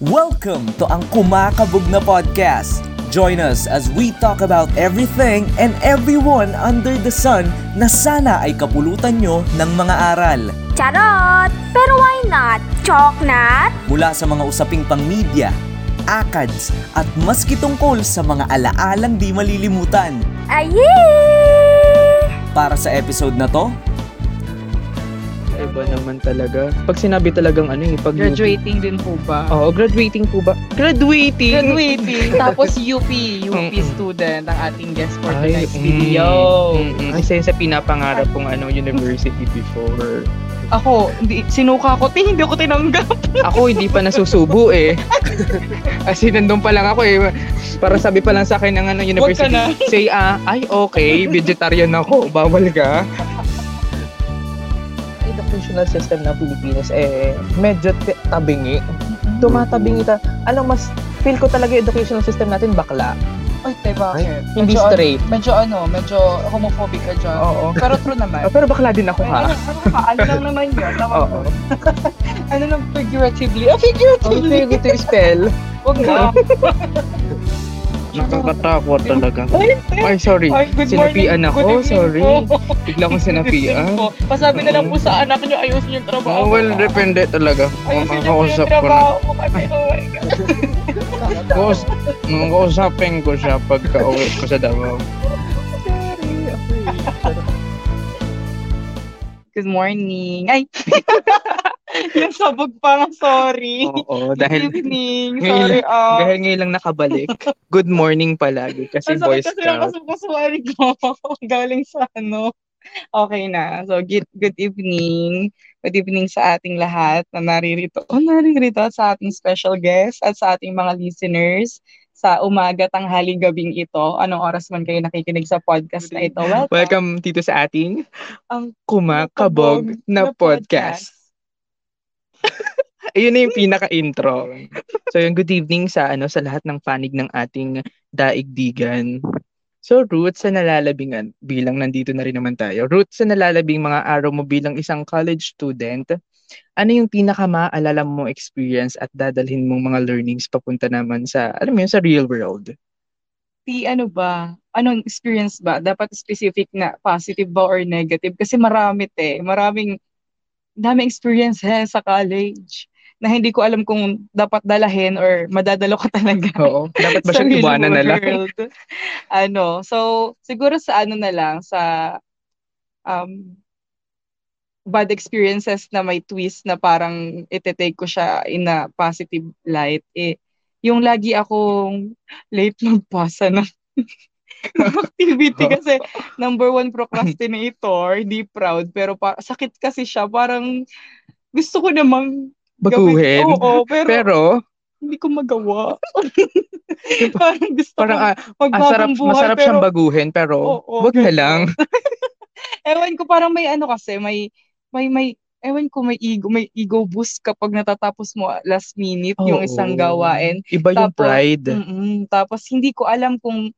Welcome to ang Kumakabog na Podcast. Join us as we talk about everything and everyone under the sun na sana ay kapulutan nyo ng mga aral. Charot! Pero why not? Choknat? Mula sa mga usaping pang-media, akads, at maski tungkol sa mga alaalang di malilimutan. Ayee! Para sa episode na to, Iba naman talaga. Pag sinabi talagang ano eh, pag Graduating din po ba? Oo, graduating po ba? Graduating! Graduating. Tapos UP, UP student ang ating guest for Ay, tonight's mm, video. mm, mm. Isa yun sa pinapangarap kong ano, university before. Ako, hindi, sinuka ko, ti, hindi ako tinanggap. Ako hindi pa nasusubo eh. As in, nandun pa lang ako eh. Para sabi pa lang sa akin ng ano, university. Say, ah, ay okay, vegetarian ako, bawal ka. Educational system ng Pilipinas eh, medyo t- tabingi. Tumatabingi ta. Alam, mas feel ko talaga yung educational system natin bakla. Ay, te, bakit? Hindi Medyo, straight. Medyo ano, medyo homophobic ka dyan. Oo. Pero true naman. Pero bakla din ako Ay, ha. ano, ano ka? Ano lang naman yun? Tama Oo. mo. ano lang figuratively? Oh, figuratively! Okay, good to spell. Huwag na. Nakakatakot talaga. Ay, sorry. Ay, good Sinapian morning. ako, Good sorry. po. Bigla akong sinapian. po. Pasabi na lang po sa anak niyo, ayusin yung trabaho. Oh, well, depende talaga. Ayusin niyo po yung Makakausap ko na. trabaho mo kasi, oh my God. Kaus Kausapin ko siya pagka uwi ko sa Davao. Good morning. Ay! yung sabog pa nga, sorry. Oo, Good dahil evening. Ngayon Sorry, ah. dahil ngayon lang nakabalik. Good morning palagi kasi Ang sakit kasi Scout. kasukasuan ko. Galing sa ano. Okay na. So, good, good evening. Good evening sa ating lahat na naririto. Oh, naririto sa ating special guest at sa ating mga listeners sa umaga, tanghali, gabing ito. Anong oras man kayo nakikinig sa podcast na ito. Welcome. Welcome dito sa ating Ang kumakabog na podcast. Ayun na yung pinaka-intro. So, yung good evening sa ano sa lahat ng panig ng ating daigdigan. So, Ruth, sa nalalabingan, bilang nandito na rin naman tayo, Ruth, sa nalalabing mga araw mo bilang isang college student, ano yung pinaka-maalala mo experience at dadalhin mong mga learnings papunta naman sa, alam mo yun, sa real world? Ti, ano ba? Anong experience ba? Dapat specific na positive ba or negative? Kasi marami te. Maraming, daming experience he, sa college na hindi ko alam kung dapat dalahin or madadalo ka talaga. Oo. Dapat ba siyang iwanan na lang? ano, so siguro sa ano na lang sa um bad experiences na may twist na parang ite-take ko siya in a positive light eh yung lagi akong late magpasa ng ng activity kasi number one procrastinator, hindi proud, pero pa, sakit kasi siya. Parang gusto ko namang Baguhin. gawin- Oo, pero, Pero, hindi ko magawa. parang gusto parang ko ah, magbagong buhay, masarap pero, siyang baguhin, pero Oo, wag na lang. ewan ko, parang may ano kasi, may, may, may, ewan ko, may ego, may ego boost kapag natatapos mo last minute yung Oo. isang gawain. Iba yung Tapos, pride. Mm-mm. Tapos, hindi ko alam kung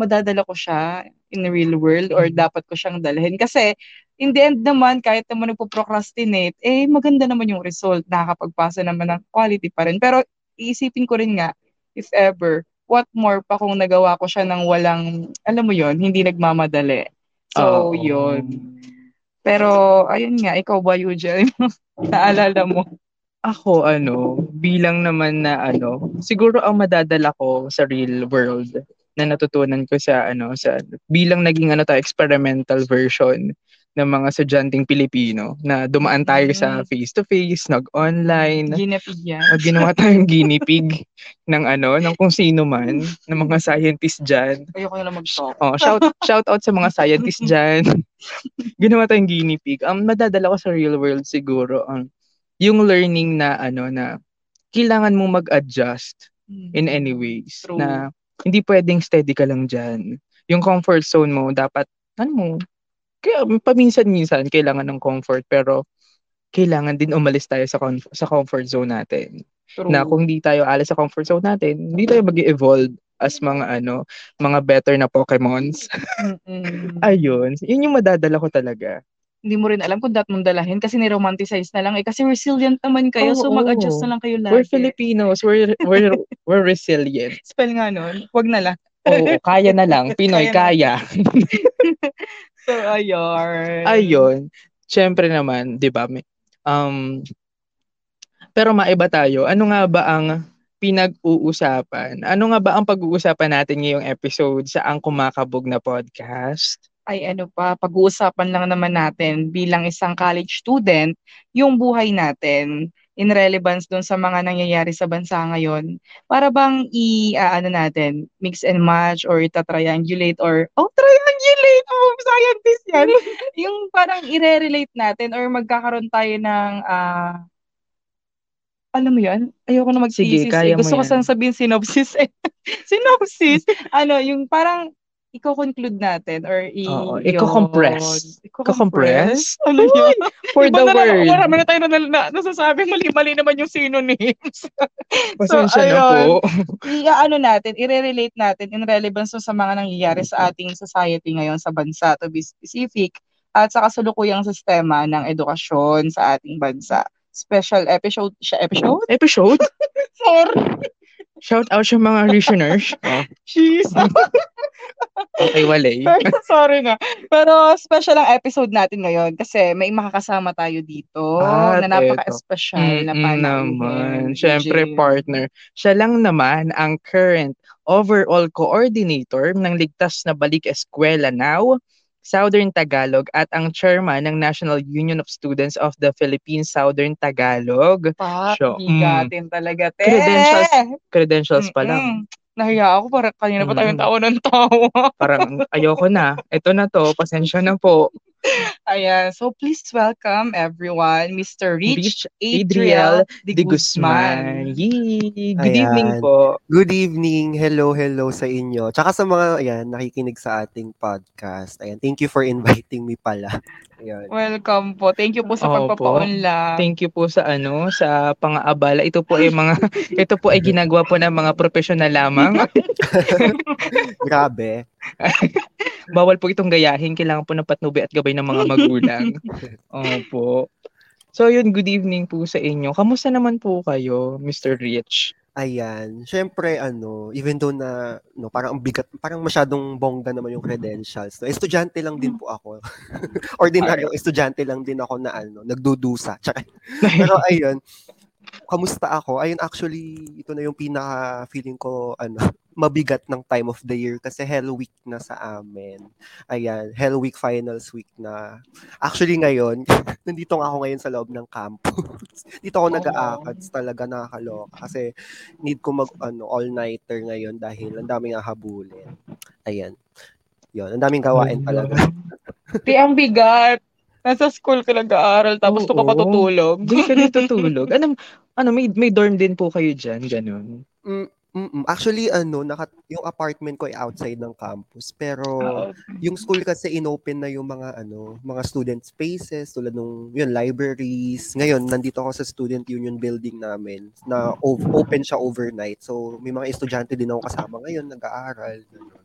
madadala ko siya in the real world or Mm. dapat ko siyang dalhin. Kasi, in the end naman, kahit naman nagpo-procrastinate, eh, maganda naman yung result. Nakakapagpasa naman ng quality pa rin. Pero, iisipin ko rin nga, if ever, what more pa kung nagawa ko siya ng walang, alam mo yon hindi nagmamadali. So, Oo. yun. Pero, ayun nga, ikaw ba, Eugene? Naalala mo? Ako, ano, bilang naman na ano, siguro ang madadala ko sa real world na natutunan ko sa ano sa bilang naging ano tayo experimental version ng mga estudyanteng Pilipino na dumaan tayo sa Mm. face to face, nag-online, Ginapig yan. ginawa tayong guinea pig ng ano, ng kung sino man, ng mga scientist diyan. Ayoko na lang mag-talk. Oh, shout shout out sa mga scientists diyan. Ginawa tayong guinea pig. Ang madadala ko sa real world siguro ang yung learning na ano na kailangan mong mag-adjust in any ways True. na hindi pwedeng steady ka lang diyan. Yung comfort zone mo dapat ano mo kaya paminsan-minsan kailangan ng comfort pero kailangan din umalis tayo sa comf- sa comfort zone natin. True. Na kung hindi tayo alis sa comfort zone natin, hindi tayo mag-evolve as mga ano, mga better na Pokemons. Ayun, yun yung madadala ko talaga. Hindi mo rin alam kung dapat mong dalahin kasi ni-romanticize na lang eh. Kasi resilient naman kayo, so Oo. mag-adjust na lang kayo lagi. We're Filipinos. We're, we're, we're resilient. Spell nga nun. Wag na lang. Oo, kaya na lang. Pinoy, Kaya kaya. So, ayun. Ayun. Siyempre naman, di ba? Um, pero maiba tayo. Ano nga ba ang pinag-uusapan? Ano nga ba ang pag-uusapan natin ngayong episode sa Ang Kumakabog na podcast? Ay ano pa, pag-uusapan lang naman natin bilang isang college student, yung buhay natin in relevance doon sa mga nangyayari sa bansa ngayon. Para bang i ah, ano natin, mix and match or ita-triangulate or oh, triangulate! Oh, scientist yan. yung parang i-relate natin or magkakaroon tayo ng ah, alam mo yan? Ayoko na Sige, mag-thesis. kaya eh. Gusto ko sana sabihin synopsis eh. synopsis. ano, yung parang i-conclude natin or i- Oo, i-compress. I-compress? Ano yun? For Iba the na word. Marami na tayo na, na, nasasabi, mali-mali naman yung synonyms. Pasensya na ayun. po. I-ano natin, i-relate natin in relevance sa mga nangyayari sa ating society ngayon sa bansa, to be specific, at sa kasulukuyang sistema ng edukasyon sa ating bansa. Special episode, siya episode? Episode? Sorry, Shout out sa mga listeners. Oh, jeez. okay, walay. Sorry na. Pero special ang episode natin ngayon kasi may makakasama tayo dito At na napaka-special na Mm-mm panauhin. naman. Siyempre, partner. Siya lang naman ang current overall coordinator ng Ligtas na Balik Eskwela Now, Southern Tagalog at ang chairman ng National Union of Students of the Philippines Southern Tagalog. Pa, bigatin talaga, te. Credentials Credentials pa lang. Mm-mm. Nahiya ako, parang kanina pa tayong Mm-mm. tawa ng tawa. Parang ayoko na. Ito na to. Pasensya na po. Ayan, so please welcome everyone, Mr. Rich Rich, Adriel Adriel de De Guzman. Guzman. Yee! Good evening Ayan. po. Good evening. Hello, hello sa inyo. Tsaka sa mga ayan, nakikinig sa ating podcast. Ayan, thank you for inviting me pala. Ayan. Welcome po. Thank you po sa Opo. pagpapaunla. Thank you po sa ano sa pang-aabala. Ito po ay mga ito po ay ginagawa po ng mga professional lamang. Grabe. Bawal po itong gayahin. Kailangan po ng patnubi at gabay ng mga magulang. Opo. So yun, good evening po sa inyo. Kamusta naman po kayo, Mr. Rich? Ayan. Syempre, ano, even though na, no, parang ang bigat, parang masyadong bongga naman yung credentials. No? Estudyante lang din po ako. Ordinaryong estudyante lang din ako na, ano, nagdudusa. Tsaka, pero ayun, kamusta ako? Ayun, actually, ito na yung pinaka feeling ko, ano, mabigat ng time of the year kasi Hell Week na sa amin. Ayan, Hell Week finals week na. Actually ngayon, nandito nga ako ngayon sa loob ng campus. Dito ako Oo. nag-aakads talaga nakakaloka kasi need ko mag ano all-nighter ngayon dahil ang daming hahabulin. Ayan. Yun, ang daming gawain talaga. Di ang bigat. Nasa school ka nag-aaral tapos doon ka Oo. patutulog. Diyan ka dito tulog. Ano, ano may, may dorm din po kayo dyan, ganun. Mm, mm-mm. Actually, ano, naka, yung apartment ko ay outside ng campus. Pero, Oo. yung school kasi inopen na yung mga, ano, mga student spaces, tulad nung, yun, libraries. Ngayon, nandito ako sa student union building namin, na o- open siya overnight. So, may mga estudyante din ako kasama ngayon, nag-aaral. ganun.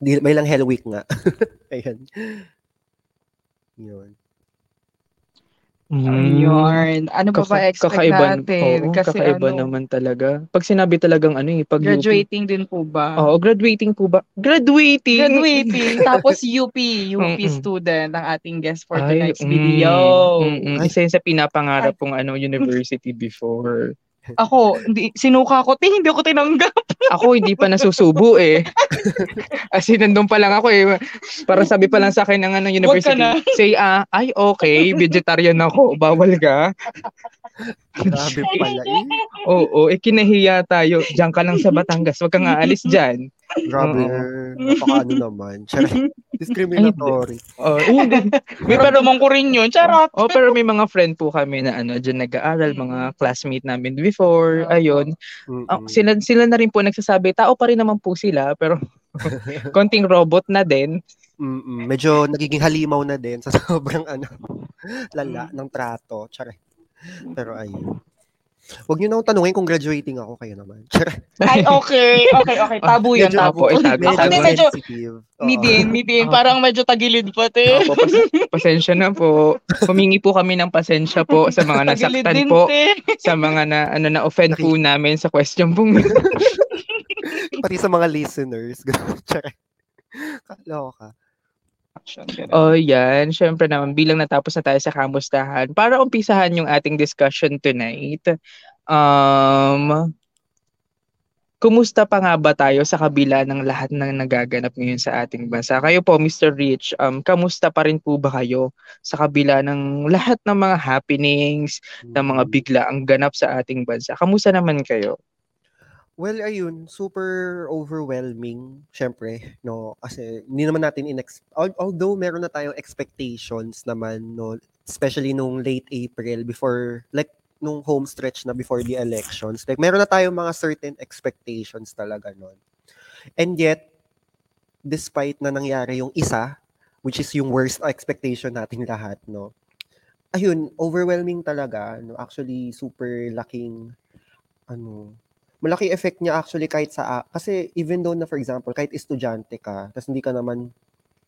Di, may lang Hell Week nga. Ayan. Yun. Ayun. Ano pa ba Kaka- expect kakaiba, natin? oo, Kasi kakaiba ano, naman talaga. Pag sinabi talagang ano eh, pag UP, graduating din po ba? Oo, graduating po ba? Graduating! Graduating. Tapos UP, UP Mm-mm. student ang ating guest for Ay, tonight's mm, video. mm, mm. Isa yun sa pinapangarap kong ano, university before. Ako, hindi, sinuka ko, ti, hindi ako tinanggap. Ako hindi pa nasusubo eh. As in, nandun pa lang ako eh. Para sabi pa lang sa akin ng ano, university. Say, ah, ay okay, vegetarian ako, bawal ka. Grabe pala eh. Oo, eh kinahiya tayo. Diyan ka lang sa Batangas, wag kang aalis dyan. Grabe. Napaka ano naman. Charot. Discriminatory. Oh, hindi. May paramang ko rin yun. Charot. Oh, pero may mga friend po kami na ano, dyan nag-aaral, mga classmate namin before, Oo. ayun. Ah, sila, sila na rin po nagsasabi, tao pa rin naman po sila, pero konting robot na din. Mm-mm. Medyo nagiging halimaw na din sa sobrang ano, lala ng trato. Tsare. Pero ayun. Huwag niyo na akong tanungin kung graduating ako kayo naman. Ay, okay. Okay, okay. Tabu yun, tabu. Ako din medyo, mi din, mi din. Parang medyo tagilid pa, te. Opo, pas- pasensya na po. Humingi po kami ng pasensya po sa mga nasaktan po, sa mga na ano na offend po namin sa question pong Pati sa mga listeners. Kaloka. Action, ganun. Oh, yan. Syempre naman, bilang natapos na tayo sa kamustahan, para umpisahan yung ating discussion tonight, um, kumusta pa nga ba tayo sa kabila ng lahat ng nagaganap ngayon sa ating bansa? Kayo po, Mr. Rich, um, kamusta pa rin po ba kayo sa kabila ng lahat ng mga happenings, ng mga Mm. bigla ang ganap sa ating bansa? Kamusta naman kayo? Well, ayun, super overwhelming, syempre, no? Kasi hindi naman natin al- although meron na tayong expectations naman, no? Especially nung late April before like nung home stretch na before the elections. Like meron na tayong mga certain expectations talaga noon. And yet despite na nangyari yung isa, which is yung worst expectation nating lahat, no? Ayun, overwhelming talaga, no? Actually super laking ano, malaki effect niya actually kahit sa, kasi even though na for example, kahit estudyante ka, tapos hindi ka naman,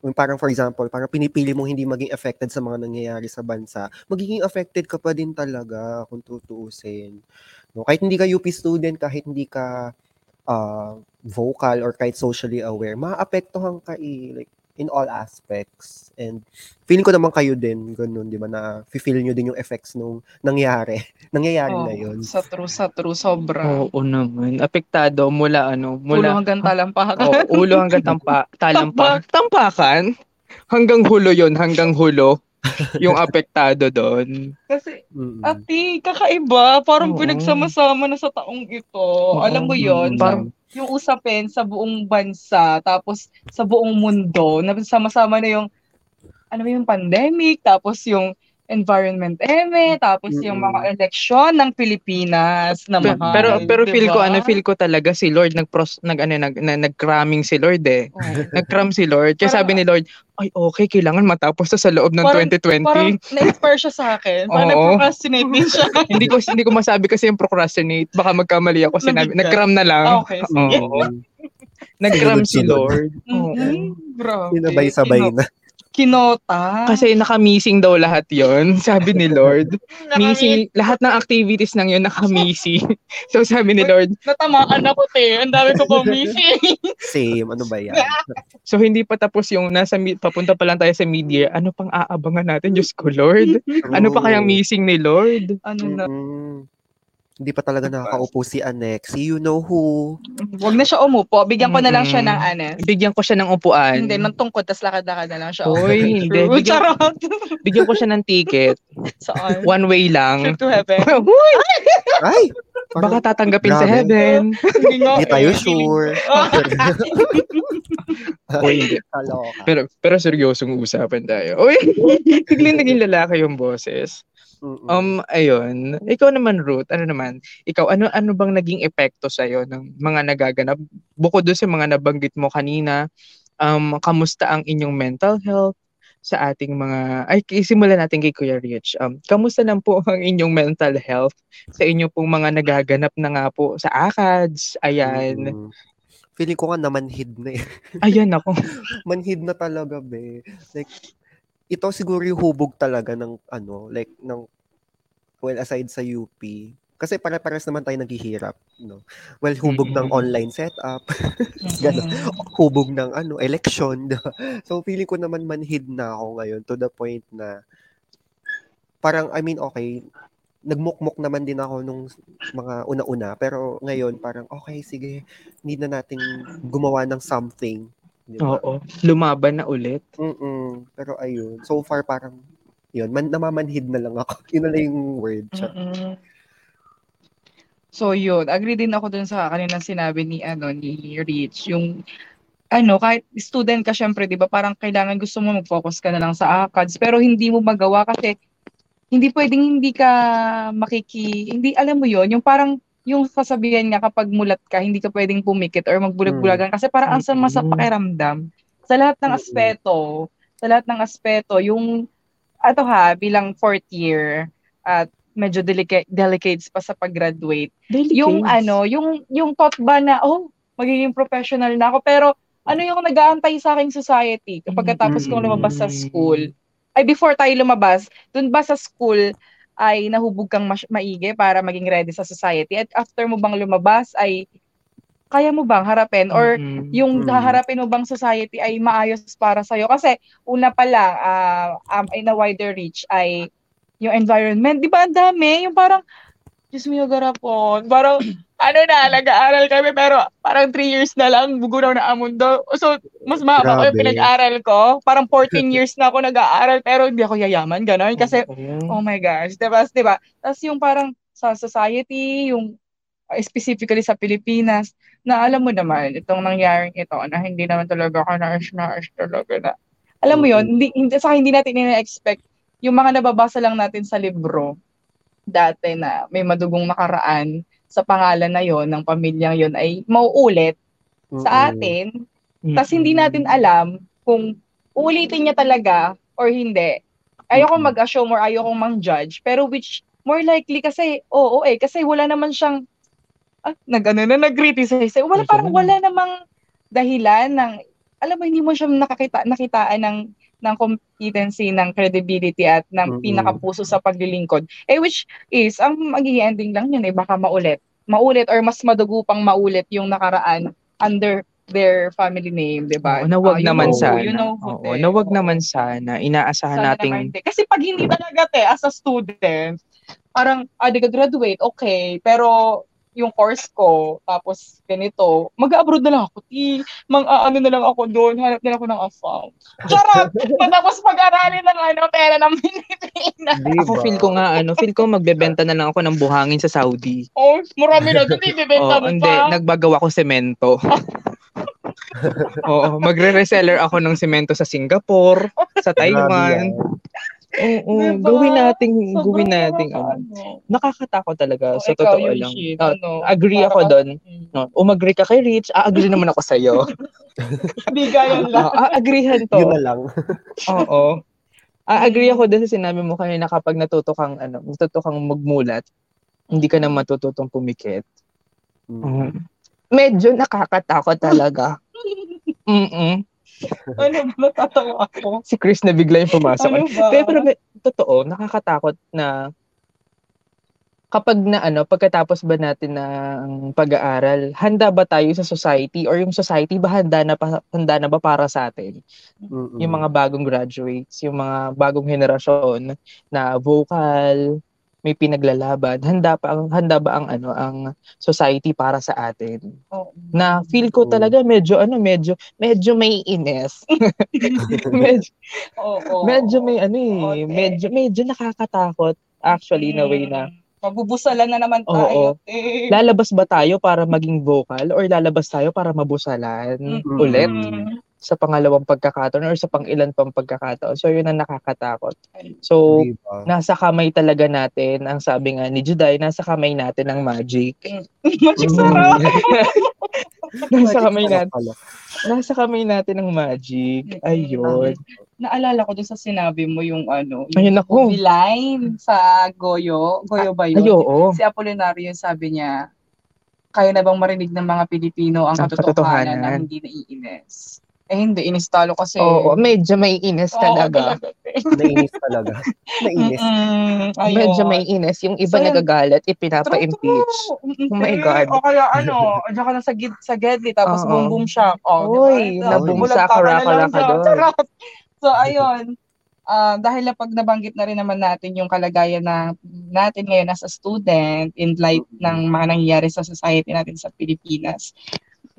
yung parang for example, parang pinipili mong hindi maging affected sa mga nangyayari sa bansa, magiging affected ka pa din talaga kung tutuusin. No? Kahit hindi ka UP student, kahit hindi ka uh, vocal or kahit socially aware, maapektuhan ka eh, like, in all aspects. And feeling ko naman kayo din, ganun, di ba, na feel nyo din yung effects nung nangyari. nangyayari Oh, ngayon. Sa true, sa true, sobra. Oo naman. Apektado mula ano, Ulo mula hanggang talampakan. oh, ulo hanggang tampa, talampak. Tampakan? Hanggang hulo yon hanggang hulo. yung apektado doon. Kasi, Mm-mm. ati, kakaiba. Parang Oo. pinagsama-sama na sa taong ito. Alam mo yon Parang yung usapin sa buong bansa, tapos sa buong mundo, na sama-sama na yung, ano yung pandemic, tapos yung environment eme, tapos yung mga eleksyon ng Pilipinas na mahal. pero pero feel ko diba? ano feel ko talaga si Lord nagpros nag ano nag na, nag-cramming si Lord eh. Oo. Nag-cram si Lord. Kaya Parang- sabi ni Lord, ay okay, kailangan matapos to sa loob ng Parang- 2020. Parang na-inspire siya sa akin. Parang Oo. nag-procrastinate din siya. hindi ko hindi ko masabi kasi yung procrastinate. Baka magkamali ako sinabi. Nag-cram na lang. Okay, sige. Oo. Nag-cram si. Lord. Oo. Mm-mm. Grabe. Sinabay-sabay na. Kinota. Kasi naka-missing daw lahat yon sabi ni Lord. Missing, lahat ng activities nang yun naka-missing. so sabi ni Lord, Natamaan ako, te. Ang dami ko pa missing. Same, ano ba yan? so hindi pa tapos yung nasa, papunta pa lang tayo sa media, ano pang aabangan natin? Diyos ko, Lord. Ano pa kayang missing ni Lord? ano na. Mm-mm. Hindi pa talaga nakakaupo si Annex. Si you know who. Huwag na siya umupo. Bigyan ko na lang siya ng anes. Bigyan ko siya ng upuan. Hindi, ng tungkod, tas lakad-lakad na lang siya. Hoy, hindi. True. Bigyan, Charot. bigyan ko siya ng ticket. Saan? One way lang. Trip to heaven. Uy, Ay! baka tatanggapin sa heaven. Hindi nga Hindi tayo eh. sure. Uy, hindi. Pero pero seryosong usapan tayo. Uy, biglang naging lalaki yung boses. Mm-mm. Um, ayun. Ikaw naman, Ruth, ano naman? Ikaw, ano ano bang naging epekto sa ng mga nagaganap? Bukod doon sa mga nabanggit mo kanina, um, kamusta ang inyong mental health sa ating mga... Ay, isimulan natin kay Kuya Rich. Um, kamusta lang po ang inyong mental health sa inyo pong mga nagaganap na nga po sa ACADS? Ayan. Mm-mm. Feeling ko nga namanhid na eh. Ayan ako. Manhid na talaga, be. Like, ito siguro yung hubog talaga ng ano, like, ng, well, aside sa UP, kasi para-paras naman tayo naghihirap, no? Well, hubog ng Mm-mm. online setup, Ganon. hubog ng ano, election. so, feeling ko naman manhid na ako ngayon to the point na parang, I mean, okay, nagmukmok naman din ako nung mga una-una, pero ngayon parang, okay, sige, need na nating gumawa ng something. Di ba? Oo. Lumaban na ulit. Mm-mm. Pero ayun, so far parang, yun, man, namamanhid na lang ako. Yun na lang yung word. Mm-mm. So yun, agree din ako dun sa kanina sinabi ni ano ni Rich, yung ano, kahit student ka syempre, 'di ba, parang kailangan gusto mo mag-focus ka na lang sa ACADS, pero hindi mo magawa kasi hindi pwedeng hindi ka makiki, hindi alam mo yon yung parang yung kasabihan nga kapag mulat ka, hindi ka pwedeng pumikit or magbulag-bulagan kasi parang ang sama sa Mm. pakiramdam. Sa lahat ng Mm-mm. aspeto, sa lahat ng aspeto, yung ato ha, bilang fourth year, at medyo delicate, delicates pa sa pag-graduate. Delicates. Yung ano, yung yung thought ba na oh, magiging professional na ako pero ano yung nag-aantay sa aking society kapag katapos kong lumabas sa school? Ay before tayo lumabas, dun ba sa school ay nahubog kang mas- maigi para maging ready sa society at after mo bang lumabas ay kaya mo bang harapin or Mm-mm. yung Mm. haharapin mo bang society ay maayos para sa'yo? Kasi una pa lang, ah, um, in a wider reach ay yung environment. Di ba ang dami? Yung parang, Diyos mo garapon. Parang, ano na, nag-aaral kami pero parang three years na lang, bugunaw na ang mundo. So, mas mahaba ko yung Grabe. pinag-aral ko. Parang 14 years na ako nag-aaral pero hindi ako yayaman, gano'n. Kasi. Oh my gosh, diba? diba? Tapos yung parang sa society, yung uh, specifically sa Pilipinas, na alam mo naman, itong nangyaring ito, na hindi naman talaga ka na-ash talaga na. Alam mo yon hindi, hindi, sa hindi natin ina-expect yung mga nababasa lang natin sa libro dati na may madugong nakaraan sa pangalan na yon ng pamilyang yon ay mauulit sa atin tapos hindi natin alam kung uulitin niya talaga or hindi. Ayoko mag-assume or ayoko mang-judge. Pero which, more likely kasi, oo eh, kasi wala naman siyang, ah, nag, ano na, nag-criticize. Wala, parang wala namang dahilan ng, alam mo, hindi mo siya nakakita, nakitaan ng, ng competency, ng credibility at ng Mm-mm. pinakapuso sa paglilingkod. Eh, which is, ang magiging ending lang yun eh, baka maulit. Maulit or mas madugo pang maulit yung nakaraan under their family name, di ba? Na wag you naman know sana. You know who, Oo, na wag naman sana. Inaasahan Sana nating naman. Kasi pag hindi talaga, te, as a student, parang, ah, di ka graduate, okay. Pero, yung course ko, tapos ganito, mag-abroad na lang ako, ti. Mang, ah, ano na lang ako doon, hanap na lang ako ng afam. Charot! Matapos pag-aralin ng ano, pera ng Pilipinas. Ako feel ko nga ano, feel ko magbebenta na lang ako ng buhangin sa Saudi. Oh, marami na doon, ibibenta Oo, mo hindi, pa. nagbagawa ko semento. Oo, magre-reseller ako ng semento sa Singapore, sa Taiwan. Oo, Diba? gawin natin, Sobrang gawin natin. ano. nakaka- Nakakatakot talaga, Oh, sa totoo lang. shit, Ah, ano, agree para ako ka- doon. Mm. No, umagree ka kay Rich, a-agree naman ako sa'yo. Hindi ganyan lang. Ah, agreehan to. Yun na lang. Oo. Ah, agree Mm. ako dun sa sinabi mo kanina kapag natuto kang ano, natuto kang magmulat, hindi ka na matututong pumikit. Mm. Mm. Medyo nakakatakot talaga. Mm. ano ba, natatawa ako. Si Chris na bigla yung pumasok. Ano ba? Pero, pero may- totoo, nakakatakot na kapag na ano, pagkatapos ba natin ng pag-aaral, handa ba tayo sa society or yung society ba handa na pa, handa na ba para sa atin? Mm-mm. yung mga bagong graduates, yung mga bagong henerasyon na vocal, may pinaglalaban, handa pa ang handa ba ang ano ang society para sa atin? Oo. Na feel ko Oo. talaga medyo ano, medyo medyo may ines. medyo, Oo. medyo may ano Oo, eh, te. medyo medyo nakakatakot actually in a way na Mm. Mabubusalan na naman Oo. tayo. eh. lalabas ba tayo para maging vocal or lalabas tayo para mabusalan Mm. ulit Mm. Sa pangalawang pagkakataon or sa pangilan pang pagkakataon. So yun ang nakakatakot. So Diba? nasa kamay talaga natin, ang sabi nga ni Juday, nasa kamay natin ang magic. Magic sarap. nasa kamay natin, nasa kamay natin ang magic. Ayun. Naalala ko dun sa sinabi mo yung ano, Ayun yung ako. line sa Goyo. Goyo ba yun? Ay, oo. Si Apolinario yung sabi niya, kaya na bang marinig ng mga Pilipino ang Ang katotohanan na katotohanan. hindi naiinis? Eh hindi, inistalo kasi. Oo, medyo may ines Oo, talaga. Nainis talaga. Nainis. Mm-mm, ayun. Medyo may ines. Yung iba So, nagagalit, ipinapa-impeach. Oh my God. O kaya ano, diyan ka na sa, gid, sa Gedli, tapos Oo. boom boom shock. O, Uy, diba? nabumsa ka, na raka, siya. doon. Charot. So, ayun. Ah, dahil na pag nabanggit na rin naman natin yung kalagayan na natin ngayon as a student in light ng mga nangyayari sa society natin sa Pilipinas.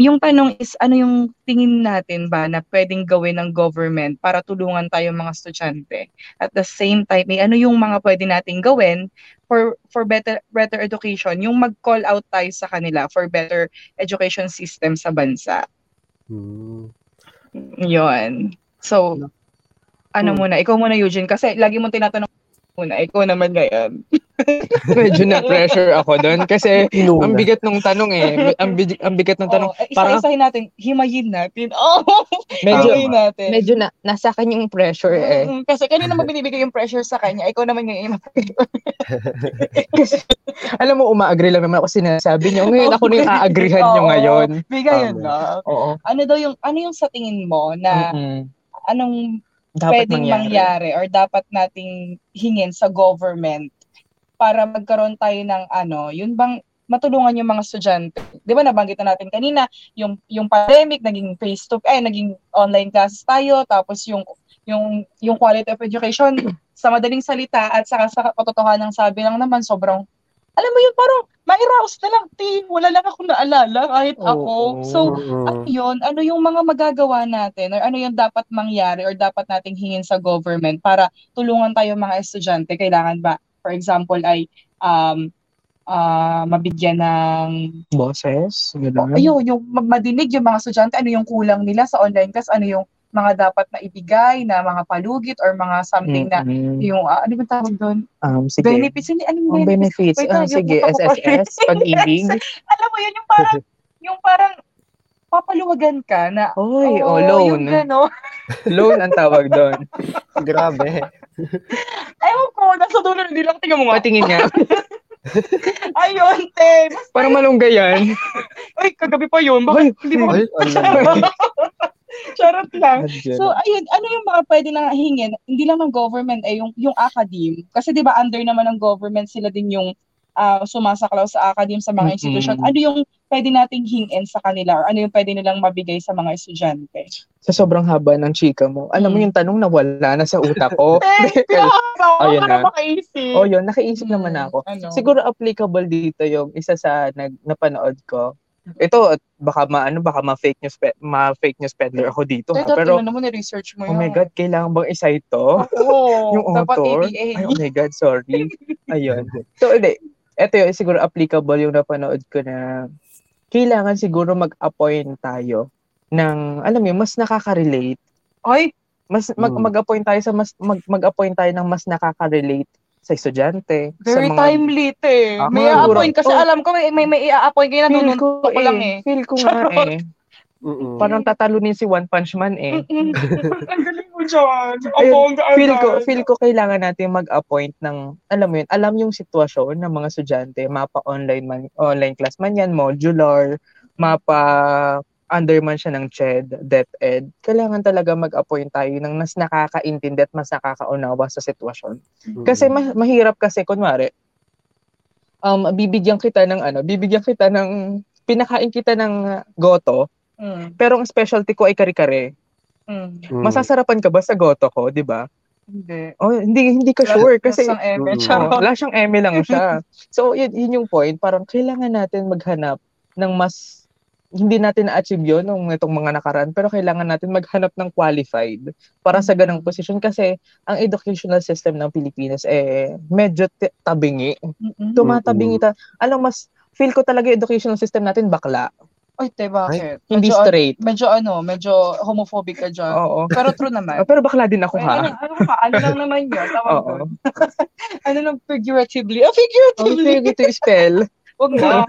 Yung tanong is, ano yung tingin natin ba na pwedeng gawin ng government para tulungan tayo mga estudyante? At the same time, eh, ano yung mga pwede nating gawin for for better better education, yung mag-call out tayo sa kanila for better education system sa bansa. Hmm. Yun. So, ano Hmm. muna, ikaw muna Eugene kasi lagi mo tinatanong muna, ikaw naman ngayon. Medyo na-pressure ako doon kasi ang bigat ng tanong eh. Ang, big- ang bigat ng tanong. Oo, eh, Parang isa-isahin natin, himayin natin. Oh, medyo, himayin natin. medyo na, nasa akin yung pressure eh. Mm, Kasi kanina mo binibigay yung pressure sa kanya, ikaw naman yung Kasi, alam mo, uma-agree lang naman ako sinasabi niyo. Ngayon ako na yung aagrihan niyo ngayon. Bigayan Tama. lang. Oo. Ano daw yung, ano yung sa tingin mo na Mm-mm. anong Dapat pwedeng mangyari. mangyari. or dapat nating hingin sa government para magkaroon tayo ng ano, yun bang matulungan yung mga estudyante. 'Di ba nabanggit na natin kanina, yung yung pandemic naging face to ay naging online classes tayo tapos yung yung yung quality of education sa madaling salita at saka sa katotohanan ng sabi lang naman sobrang alam mo yun parang mairaos na lang team wala lang ako naalala kahit ako Oo. so ano yun? Ano yung mga magagawa natin or ano yung dapat mangyari or dapat nating hingin sa government para tulungan tayo mga estudyante? Kailangan ba, for example, ay um, ah, mabigyan ng Boses? Ganun. ayun, yung ma- madinig yung mga estudyante, ano yung kulang nila sa online class, ano yung mga dapat na ibigay na mga palugit or mga something na Mm-mm. yung, ah, ano ba tawag doon? Um, sige. Benefits, hindi, anong Ang benefits? benefits. Wait Ah, yung sige, SSS, pag-ibig. Alam mo yun, yung parang, yung parang papaluwagan ka na, Oy, oh, oh, loan. yung gano'n. Loan ang tawag doon. Grabe. Ewan ko, nasa dulo na lang. Tingnan mo nga. Patingin nga. Ayun, te. Basta, Parang malunggay yan. ay, kagabi pa yun. Bakit hindi mo ano. Charot lang. So, ayun, ano yung mga pwede na hingin? Hindi lang ng government, eh, yung, yung academe. Kasi di ba under naman ng government, sila din yung ah, sumasaklaw sa academe sa mga Mm-mm. institution. Ano yung pwede nating hingin sa kanila or ano yung pwede nilang mabigay sa mga estudyante? sa sobrang haba ng chika mo, alam mo Mm. yung tanong na wala na sa utak ko. Ayun ako na. makaisip. oh, yun, nakaisip naman Mm, ako. Ano? Siguro applicable dito yung isa sa nag napanood ko. Ito baka maano baka ma-fake news pe- ma-fake news peddler ako dito. ha? Ito, Pero mo, ni-research mo oh my god, kailangan bang i-cite to? Oo, yung author? Ay, oh my God, sorry. Ayun. So, hindi. Ito yung siguro applicable yung napanood ko na kailangan siguro mag-appoint tayo ng, alam mo yun, mas nakaka-relate. Ay, Mas, mag, Mm. mag-appoint tayo sa mas, mag, mag-appoint tayo ng mas nakaka-relate sa estudyante. Very sa mga, timely, te. Ah, may siguro. a-appoint kasi Oh. alam ko may may, may i-appoint kayo na ko, ko lang eh. Feel ko nga Charot. eh. Mm-mm. Parang tatalunin si One Punch Man eh. Dyan. Ayun, bongga feel ko feel ko kailangan natin mag-appoint ng alam mo yun alam yung sitwasyon ng mga estudyante mapa online man online class man yan modular mapa under man siya ng CHED, DepEd, kailangan talaga mag-appoint tayo ng mas nakakaintindi at mas nakakaunawa sa sitwasyon. Mm-mm. Kasi ma- mahirap kasi, kunwari, um, bibigyan kita ng ano, bibigyan kita ng, pinakain kita ng goto, Mm, pero ang specialty ko ay kare-kare. Mm. Mm. Masasarapan ka ba sa goto ko, di ba? Hindi. Oh, hindi hindi ka sure kasi Lasang eme, Mm. charot. oh, wala siyang eme lang siya. so yun, yun yung point, parang kailangan natin maghanap ng mas hindi natin na-achieve yun nung itong mga nakaraan, pero kailangan natin maghanap ng qualified para sa ganang posisyon kasi ang educational system ng Pilipinas eh medyo t- tabingi. Mm-mm. Tumatabingi ta. Alam mas feel ko talaga yung educational system natin bakla, Ay, te, bakit? hindi medyo, straight. Medyo ano, medyo homophobic ka dyan. Oo. Pero true naman. Pero bakla din ako Ay, ano, ha. ano, ka? ano lang naman yun? Tawag Oo. doon. Ano lang, figuratively? Oh, figuratively! Okay, to spell. Huwag na.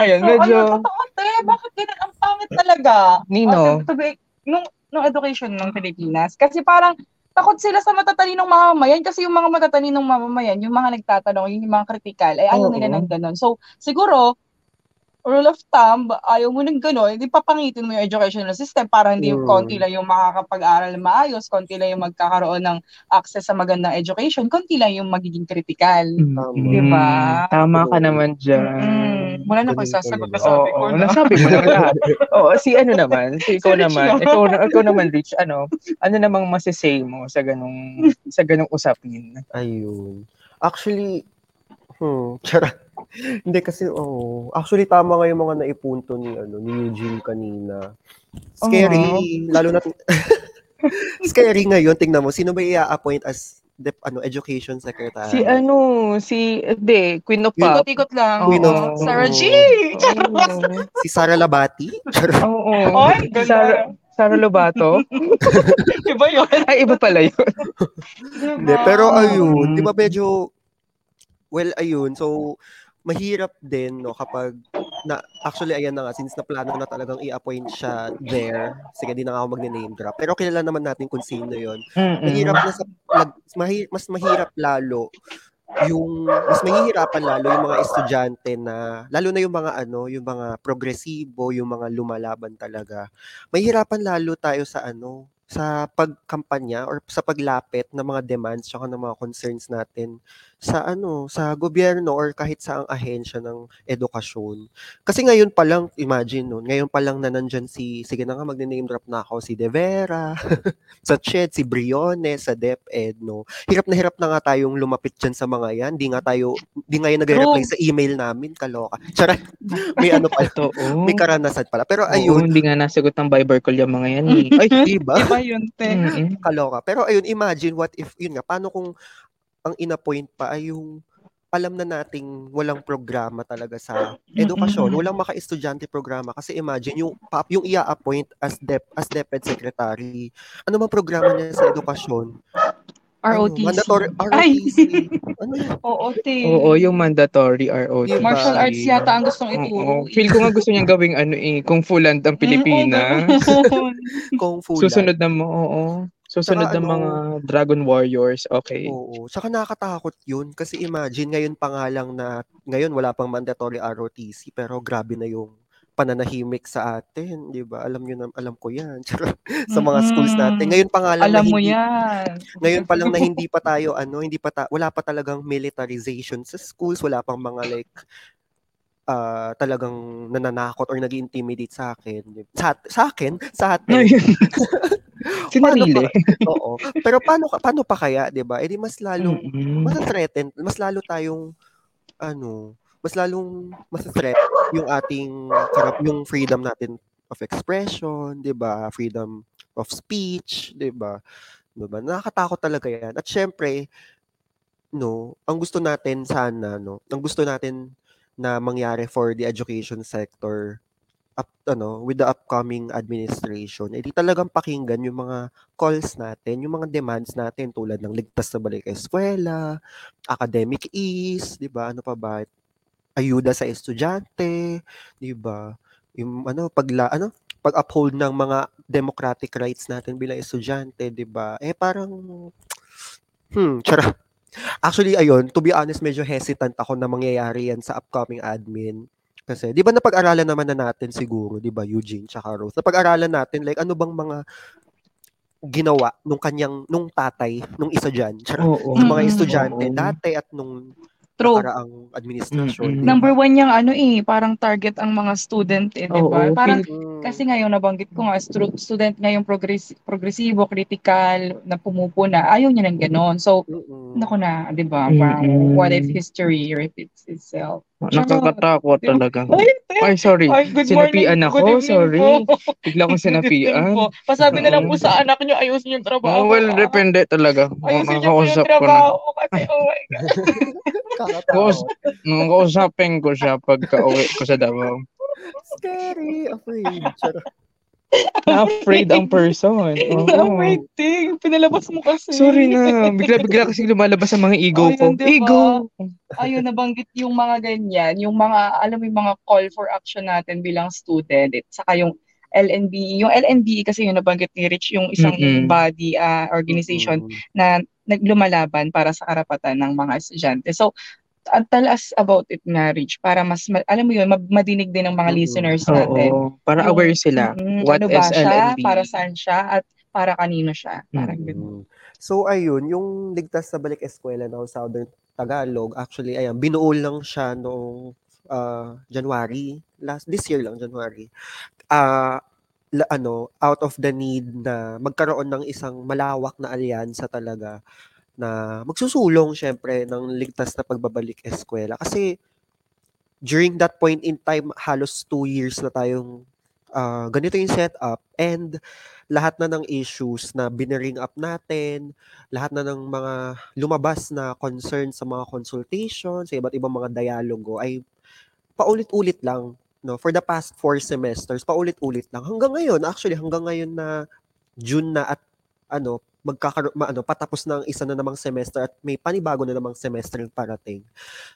Ayun, So, medyo ano, totoo, te, bakit ganun? Ang pangit talaga. Nino. Oh, to be- nung, nung education ng Pilipinas. Kasi parang, takot sila sa matatalinong mamamayan kasi yung mga matatalinong mamamayan, yung mga nagtatanong, yung mga critical, ay ayaw Oo. nila ng ganun. So, siguro, rule of thumb, ayaw mo ng gano'n, hindi papangitin mo yung educational system para hindi Mm. konti lang yung makakapag-aral na maayos, konti lang yung magkakaroon ng access sa magandang education, konti lang yung magiging critical. Tama. Diba? Mm, Tama ka naman dyan. Mm. Wala na ko Ganun isasagot na talaga. sabi Oo, ko. no? nasabi mo na lahat. Oo, si ano naman, si ikaw Si Rich naman, lang. ikaw, ikaw naman Rich, ano, ano namang masisay mo sa ganung sa ganung usapin? Ayun. Actually, hmm, charot. Hindi kasi, oh, actually tama nga yung mga naipunto ni, ano, ni Eugene kanina. Scary, lalo na, scary ngayon, tingnan mo, sino ba i-appoint as dep, ano, education secretary? Si ano, si, hindi, Queen of Pop. Ikot-ikot lang. Queen of- Oo. Sarah G! Oo. Si Sara Labati? Oo. Ay, ganda. Sara, Sara Lobato? Iba yun. Ay, iba pala yun. Hindi, pero ayun, di ba medyo, Well, ayun. So, mahirap din, no, kapag na, actually, ayan na nga, since na plano na talagang i-appoint siya there, sige, di na nga ako magne-name drop. Pero kilala naman natin kung sino yon Mahirap na sa, lag, mahi, mas mahirap lalo yung mas mahihirapan lalo yung mga estudyante na lalo na yung mga ano, yung mga progresibo, yung mga lumalaban talaga. Mahihirapan lalo tayo sa ano, sa pagkampanya or sa paglapit ng mga demands tsaka ng mga concerns natin sa ano, sa gobyerno or kahit sa ang ahensya ng edukasyon. Kasi ngayon pa lang, imagine no, ngayon pa lang na nandyan si, sige na nga magne-name drop na ako, si De Vera, sa Ched, si Briones, sa DepEd, no. Hirap na hirap na nga tayong lumapit dyan sa mga yan. Di nga tayo, di nga yung nagre-reply sa email namin, kaloka. Tsara, may ano pa, Totoo. may karanasan pala. Pero Oo, ayun, hindi nga nasagot ng Viber call yung mga yan. eh. ay, di ba? Iba yun, te. Kaloka. Pero ayun, imagine what if, yun nga, paano kung ang inappoint pa ay yung alam na nating walang programa talaga sa edukasyon, walang maka-estudyante programa kasi imagine yung yung ia-appoint as dep as DepEd secretary. Ano man programa niya sa edukasyon? Ano, ROTC. mandatory Ay! ROTC. ano yan? Oo, yung mandatory ROTC. Diba? Martial arts yata ang gustong Oo. ituro. Feel ko nga gusto niyang gawing ano eh, kung full-land ang Pilipinas. Kung full Susunod na mo, oo. Susunod Saka na ano- mga Dragon Warriors, okay. Oo. Saka nakakatakot yun kasi imagine ngayon pa nga lang na ngayon wala pang mandatory ROTC pero grabe na yung pananahimik sa atin, 'di ba? Alam niyo na alam ko 'yan. sa mga schools natin. Ngayon pa nga lang Alam na mo hindi, yan. ngayon pa lang na hindi pa tayo ano, hindi pa ta- wala pa talagang militarization sa schools, wala pang mga like ah talagang nananakot or nag intimidate sa akin. Sa, sa akin, sa atin. Sinarili. Oo. Pero paano paano pa kaya, 'di ba? Eh di mas lalong Mm-mm. mas threaten, mas lalo tayong ano, mas lalong mas threat yung ating karap, yung freedom natin of expression, 'di ba? Freedom of speech, 'di ba? 'Di ba? Nakakatakot talaga 'yan. At syempre, no, ang gusto natin sana, no, ang gusto natin na mangyari for the education sector up ano with the upcoming administration eh di talagang pakinggan yung mga calls natin yung mga demands natin tulad ng ligtas na balik eskwela academic ease di ba? Ano pa ba? Ayuda sa estudyante di ba? Yung ano pagla ano pag-uphold ng mga democratic rights natin bilang estudyante di ba? Eh parang hmm charot Actually, ayun, to be honest, medyo hesitant ako na mangyayari yan sa upcoming admin. Kasi, di ba napag-aralan naman na natin siguro, di ba, Eugene, tsaka Rose, napag-aralan natin, like, ano bang mga ginawa nung kanyang, nung tatay, nung isa dyan, charot, Oo. ng mga Mm. estudyante, Oo. dati at nung True. nakaraang administrasyon. Mm-mm. di ba? Number one yung ano eh, parang target ang mga student eh, di ba? Parang Mm. kasi ngayon nabanggit ko nga stru- student ngayong progress progresibo, critical, na pumupuna. Ayaw niya ng ganon. So, Mm-mm. nako na, di ba? Parang what if history repeats itself? Nakakatakot talaga. Ay, sorry. Ay, good Sinapian morning. ako, Good sorry. Bigla akong sinapian. po. Pasabi na lang po sa anak niyo, ayusin yung trabaho. Oh, well, ah. depende talaga. Ayusin niyo po yung ko trabaho ko kasi, oh my God. Nung kausapin ko siya pagka uwi ko sa Davao. Scary, afraid. Charot. Na-afraid ang person. Oo. Afraid thing. Pinalabas mo kasi. Sorry na. Bigla-bigla kasi lumalabas ang mga ego ko. Ayun, diba? Ego! ayun, nabanggit yung mga ganyan, yung mga, alam mo yung mga call for action natin bilang student, at saka yung LNB, yung LNB kasi yung nabanggit ni Rich, yung isang Mm-mm. body, ah, organization Mm. na naglumalaban para sa karapatan ng mga estudyante. So, uh, tell us about it nga, Rich, para mas, ma- alam mo yun, ma- madinig din ng mga Mm-mm. listeners natin. Oo. Para Yung- aware sila. Mm, What ano is ba siya, LNB? para saan siya, at para kanino siya. Parang Mm. ganun. Mm. So ayun, yung ligtas na balik eskwela ng Southern Tagalog, actually ayan, binuo lang siya noong ah, January, last this year lang January. Ah la- ano, out of the need na magkaroon ng isang malawak na alyansa talaga na magsusulong syempre ng ligtas na pagbabalik eskwela. Kasi during that point in time halos two years na tayong ah, ganito yung setup. And lahat na ng issues na biniring up natin, lahat na ng mga lumabas na concern sa mga consultation, sa iba't ibang mga dialogo ay paulit-ulit lang no? For the past four semesters paulit-ulit lang. Hanggang ngayon actually hanggang ngayon na June na at ano magkakaroon ma, ano patapos ng isa na namang semester at may panibago na namang semester parating.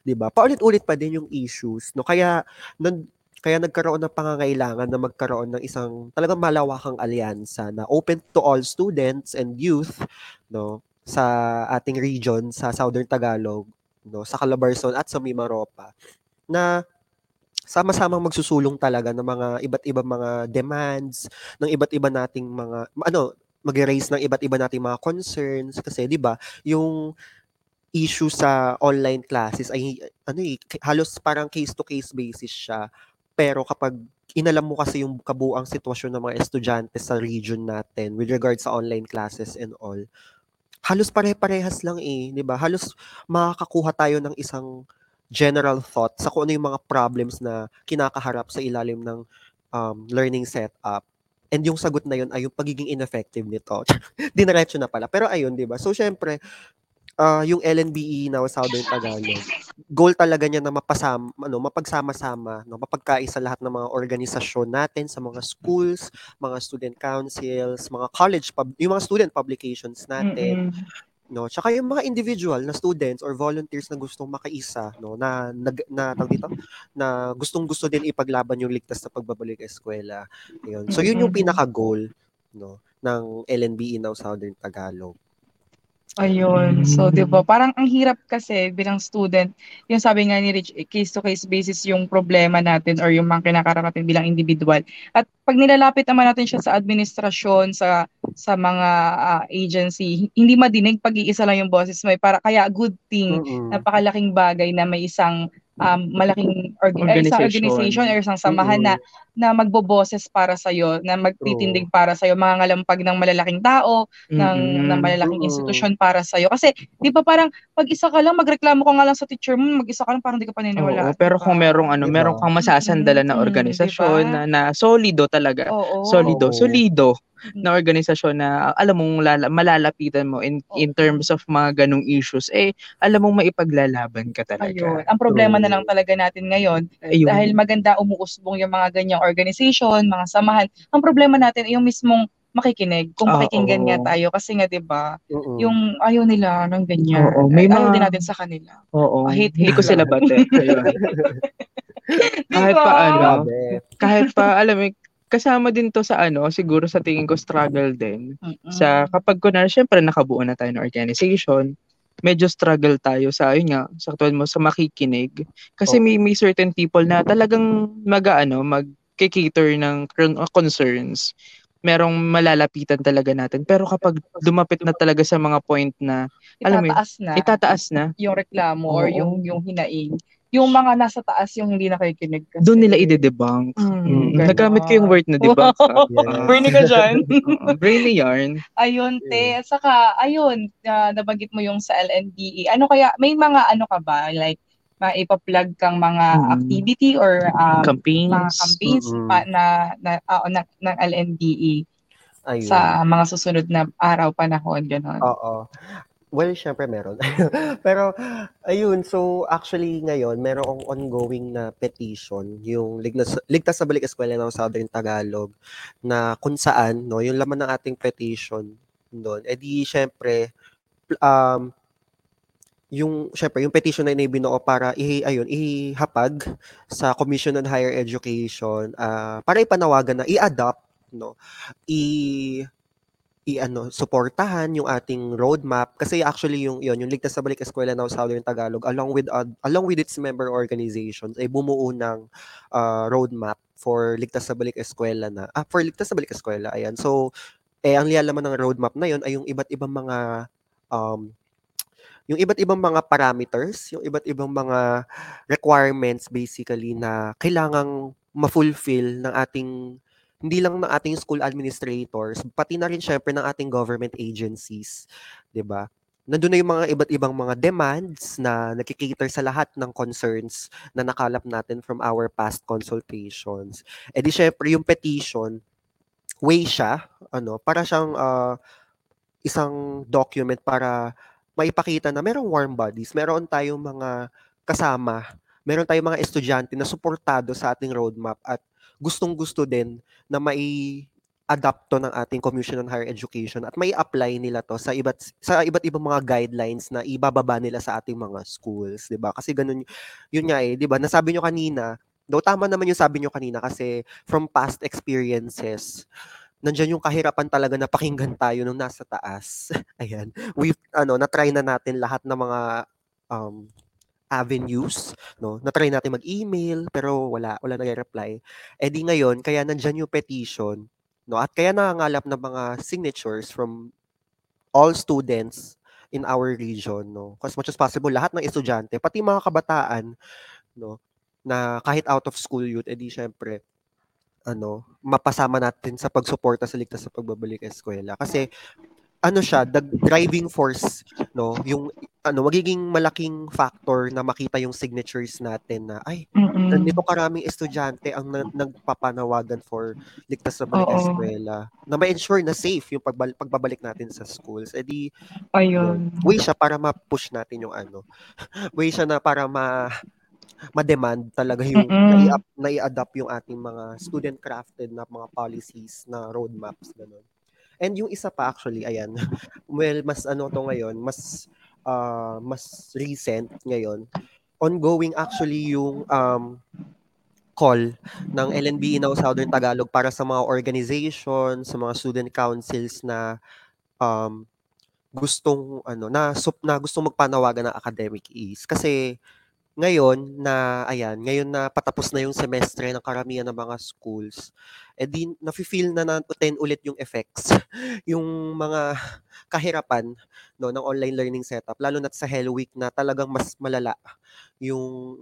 'Di ba? Paulit-ulit pa din yung issues, no? Kaya nan, kaya nagkaroon ng pangangailangan na magkaroon ng isang talagang malawakang alyansa na open to all students and youth, no, sa ating region sa Southern Tagalog, no, sa Calabarzon at sa Mimaropa na sama-samang magsusulong talaga ng mga iba't ibang mga demands ng iba't iba nating mga ano mag-raise ng iba't iba nating mga concerns kasi 'di ba yung issue sa online classes ay ano eh, halos parang case to case basis siya pero kapag inalam mo kasi yung kabuang sitwasyon ng mga estudyante sa region natin with regard sa online classes and all halos pare-parehas lang eh 'di ba halos makakakuha tayo ng isang general thought sa kung ano yung mga problems na kinakaharap sa ilalim ng um, learning setup. And yung sagot na yun ay yung pagiging ineffective nito. Dinaretso na pala. Pero ayun, di ba? So, syempre, uh, yung LNBE now Southern Tagalog, goal talaga niya na mapasama, ano, mapagsama-sama, no, mapagkaisa lahat ng mga organisasyon natin sa mga schools, mga student councils, mga college, pub- yung mga student publications natin, mm-hmm no? Tsaka yung mga individual na students or volunteers na gustong makaisa no? Na nag na, na dito? Na gustong-gusto din ipaglaban yung ligtas na pagbabalik sa eskwela. Ayun. So yun yung pinaka goal no? Ng LNBE now Southern Tagalog Ayun. So, 'di ba? Parang ang hirap kasi bilang student, yung sabi nga ni Rich, case to case basis yung problema natin or yung mga kinakarap natin bilang individual. At pag nilalapit naman natin siya sa administrasyon, sa sa mga uh, agency, hindi madinig pag-iisa lang yung boses mo. Eh. Para kaya good thing, mm-hmm. napakalaking bagay na may isang um, malaking org- organization. isang organization or isang samahan mm-hmm. na na magboboses para sa iyo, na magtitindig para sa iyo, mga ngalampag ng malalaking tao, mm-hmm. ng ng malalaking mm-hmm. institusyon para sa iyo. Kasi 'di ba parang pag isa ka lang magreklamo ka nga lang sa teacher mo, mag-isa ka lang parang hindi ka paniniwala. Oo, pero diba? kung merong ano, diba? merong kang masasandalan na organisasyon diba? na, na solido talaga. Oo, solido, solido na organisasyon na alam mong lala, malalapitan mo in, in terms of mga ganong issues, eh, alam mong maipaglalaban ka talaga. Ayun. Ang problema so, na lang talaga natin ngayon, ayun. dahil maganda umuusbong yung mga ganyang organization, mga samahan, ang problema natin ay yung mismong makikinig kung ah, pakikinggan nga tayo kasi nga 'di ba uh-uh. yung ayaw nila ng ganyan Oo, may ayaw mga... din natin sa kanila Oo. hate, hindi ko sila bate kahit pa ano kahit pa alam mo kasama din to sa ano, siguro sa tingin ko struggle din. Mm-mm. Sa kapag kunwari, syempre nakabuo na tayo ng organization, medyo struggle tayo sa ayun nga, sa katulad mo sa makikinig. Kasi oh. may may certain people na talagang mag-ano, mag-cater ng concerns. Merong malalapitan talaga natin. Pero kapag lumapit na talaga sa mga point na alam mo, na, itataas na yung reklamo Oo. or yung yung hinaing yung mga nasa taas yung hindi nakikinig kasi. Doon nila ide-debunk. Mm, mm. Nagamit ko yung word na debunk. yes. Brainy ka dyan. Brainy yarn. Ayun, te. Saka, ayun, uh, nabanggit mo yung sa LNDE. Ano kaya, may mga ano ka ba? Like, maipa-plug kang mga mm. activity or um, campaigns, mga campaigns mm-hmm. pa na, na, uh, na, ng LNDE Ayun. sa mga susunod na araw, panahon, gano'n. Oo. Well, syempre meron. Pero ayun, so actually ngayon meron akong ongoing na petition, yung Ligtas, Ligtas sa Balik Eskwela ng Southern Tagalog na kung saan no, yung laman ng ating petition doon, edi syempre um yung syempre yung petition na ibinuo para i ayun ihapag sa Commission on Higher Education uh, para ipanawagan na i-adopt no? I i-ano, suportahan yung ating roadmap. Kasi actually yung yon yung Ligtas sa Balik Eskwela ng Southern Tagalog along with uh, along with its member organizations ay bumuo ng uh, roadmap for Ligtas sa Balik Eskwela na ah, for Ligtas sa Balik Eskwela ayan. So eh ang lalaman ng roadmap na yon ay yung iba't ibang mga um, yung iba't ibang mga parameters, yung iba't ibang mga requirements basically na kailangang ma-fulfill ng ating hindi lang ng ating school administrators, pati na rin syempre ng ating government agencies, 'di ba? Nandun na yung mga iba't ibang mga demands na nakikater sa lahat ng concerns na nakalap natin from our past consultations. E di syempre yung petition, way siya, ano, para siyang uh, isang document para maipakita na merong warm bodies, meron tayong mga kasama, meron tayong mga estudyante na suportado sa ating roadmap at gustong-gusto din na mai adapt ng ating Commission on Higher Education at may apply nila to sa iba't sa iba't ibang mga guidelines na ibababa nila sa ating mga schools, 'di ba? Kasi ganun yun nga eh, 'di ba? Nasabi nyo kanina, though tama naman yung sabi nyo kanina kasi from past experiences, nandiyan yung kahirapan talaga na pakinggan tayo nung nasa taas. Ayan. We ano, na-try na natin lahat ng mga um, avenues, no? Na-try natin mag-email pero wala, wala nagre-reply. Eh di ngayon, kaya nandiyan yung petition, no? At kaya nangangalap ng mga signatures from all students in our region, no? As much as possible, lahat ng estudyante, pati mga kabataan, no? Na kahit out of school youth, edi syempre, ano, mapasama natin sa pagsuporta sa ligtas sa pagbabalik eskwela. Kasi ano siya, the driving force, no, yung ano, magiging malaking factor na makita yung signatures natin na ay, Mm-mm. ganito karaming estudyante ang na, nagpapanawagan for ligtas na balik eskwela. Na ma-ensure na safe yung pagbal, pagbabalik natin sa schools. Eh di, Ayun. way siya para ma-push natin yung ano. way siya na para ma ma-demand talaga yung Mm-mm. nai- nai-adapt yung ating mga student crafted na mga policies na roadmaps ganun. And yung isa pa actually, ayan. Well, mas ano to ngayon, mas uh, mas recent ngayon. Ongoing actually yung um call ng LNB Inaw Southern Tagalog para sa mga organization, sa mga student councils na um gustong ano na sup, na gustong magpanawagan ng academic ease kasi ngayon na ayan, ngayon na patapos na yung semestre ng karamihan ng mga schools, eh di nafi-feel na natin ulit yung effects, yung mga kahirapan no ng online learning setup lalo na sa Hell Week na talagang mas malala yung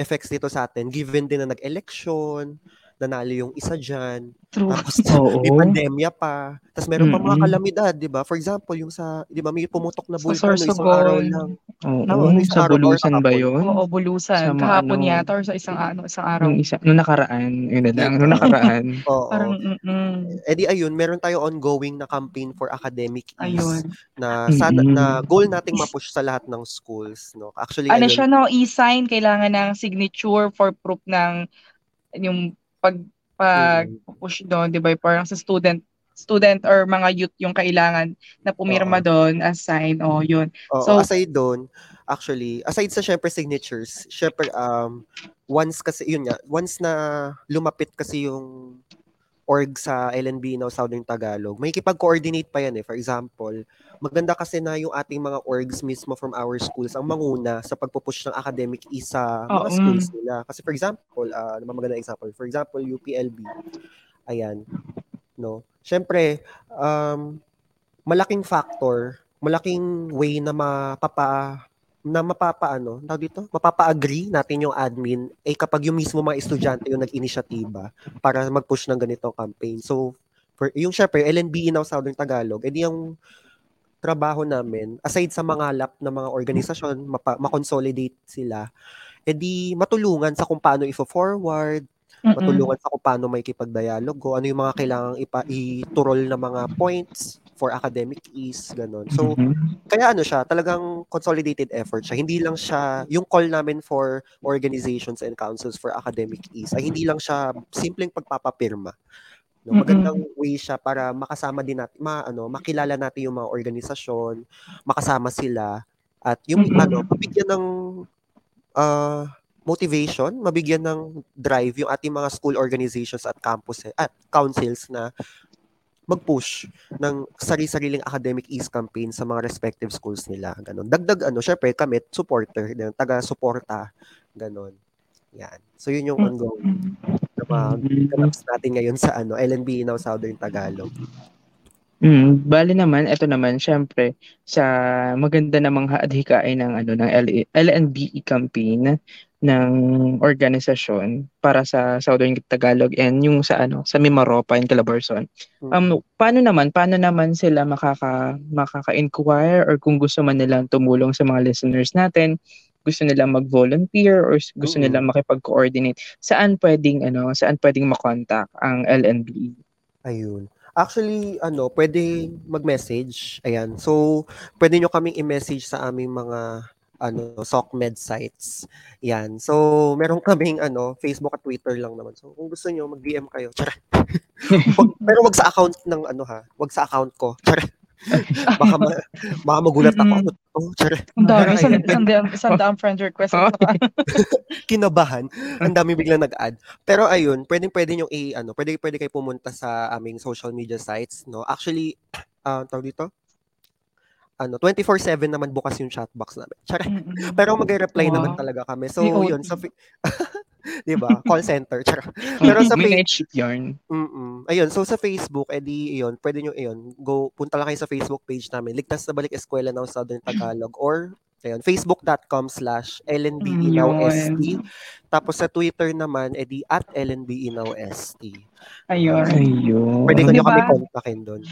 effects nito sa atin given din na nag-election, nanalo yung isa diyan, True. tapos Oo. may pandemya pa, tapos meron pa mga Mm-mm. kalamidad, 'di ba? For example, yung sa 'di ba may pumutok na Sa bulkan no, isang araw lang. Oo, Tama, no, sa araw bulusan ba yun? Oo, bulusan. Sa Kahapon ano- yata or sa isang ano, isang araw. Nung isa, nung nakaraan, yun na lang, nung nakaraan. Oo. Parang, mm Eh di ayun, meron tayo ongoing na campaign for academic ease Ayun. na sana Mm-mm. na goal nating ma-push sa lahat ng schools, no. Actually Ano ayun, siya, no? E-sign, kailangan ng signature for proof ng yung pag pag push doon, 'di ba? Parang sa student student or mga youth yung kailangan na pumirma Oo. doon as sign. O, yun. oo, so- aside doon, actually, aside sa syempre signatures, syempre um once kasi yun nga, once na lumapit kasi yung org sa LNB now Southern Tagalog, may kipag-coordinate pa yan eh. For example, maganda kasi na yung ating mga orgs mismo from our schools ang manguna sa pagpupush ng academic ease sa mga Oo. schools nila. Kasi for example, uh, ano ba maganda example? For example, UPLB. Ayan. No. Syempre, um, malaking factor, malaking way na mapapa na mapapaano, tawag dito, mapapa-agree natin yung admin eh kapag yung mismo mga estudyante yung nag-inisyatiba para mag-push ng ganitong campaign. So, for, yung syempre, LNB Inaw Southern Tagalog, edi yung trabaho namin, aside sa mga lap na mga organisasyon, mapa, makonsolidate sila, edi matulungan sa kung paano ifo-forward, Mm-mm. matulungan sa kung paano may kipagdialogo, ano yung mga kailangang ipa, iturol na mga points for academic ease, ganun. So, Mhm. kaya ano siya, talagang consolidated effort siya. Hindi lang siya, yung call namin for organizations and councils for academic ease, ay hindi lang siya simpleng pagpapapirma. No, magandang way siya para makasama din natin, ma, ano, makilala natin yung mga organisasyon, makasama sila, at yung Mm-mm. ano, mabigyan ng ah, motivation, mabigyan ng drive yung ating mga school organizations at campus at councils na mag-push ng sari-sariling academic ease campaign sa mga respective schools nila. Ganon. Dagdag ano, syempre kami supporter, din, taga-suporta, ganon. Yan. So yun yung ongoing na mga natin ngayon sa ano, LNB now Southern Tagalog. Mm, bali naman, ito naman, syempre, sa maganda namang haadhikain ng, ano, ng L- LNBE E campaign ng organisasyon para sa Southern Tagalog and yung sa ano sa Mimaropa and Calabarzon. Um paano naman paano naman sila makaka makaka-inquire or kung gusto man nilang tumulong sa mga listeners natin, gusto nilang mag-volunteer or gusto Mm. nilang makipag-coordinate, saan pwedeng ano, saan pwedeng ma-contact ang LNBE? Ayun. Actually, ano, pwede mag-message. Ayan. So, pwede nyo kaming i-message sa aming mga ano, SOCMED sites. Yan. So, meron kaming ano, Facebook at Twitter lang naman. So, kung gusto niyo mag-DM kayo. Wag- pero wag sa account ng ano ha, wag sa account ko. Charot. baka ma- baka magulat ako. Ano to? Charot. Ang dami, isang, daang- friend request. saka- kinabahan. Ang dami biglang nag-add. Pero ayun, pwedeng pwede nyo i ano, pwede pwede kayo pumunta sa aming social media sites, no. Actually, ah tawag dito. Ano, 24/7 naman bukas yung chat box namin. Charot. Mm-mm. Pero magre-reply Wow. naman talaga kami. So, COD. yun sa fi- 'di ba? Call center. Charot. Pero sa May fa- night shift yarn. Mm. Ayun, so sa Facebook, edi iyon, pwede nyo iyon, go, punta lang kayo sa Facebook page namin, Ligtas na Balik Eskwela ng Southern Tagalog, or, ayun, facebook.com slash lnbinowst. Yun. Tapos sa Twitter naman, edi at lnbinowst. Ayun. Ayun. Pwede ko nyo Diba? kami kontakin doon.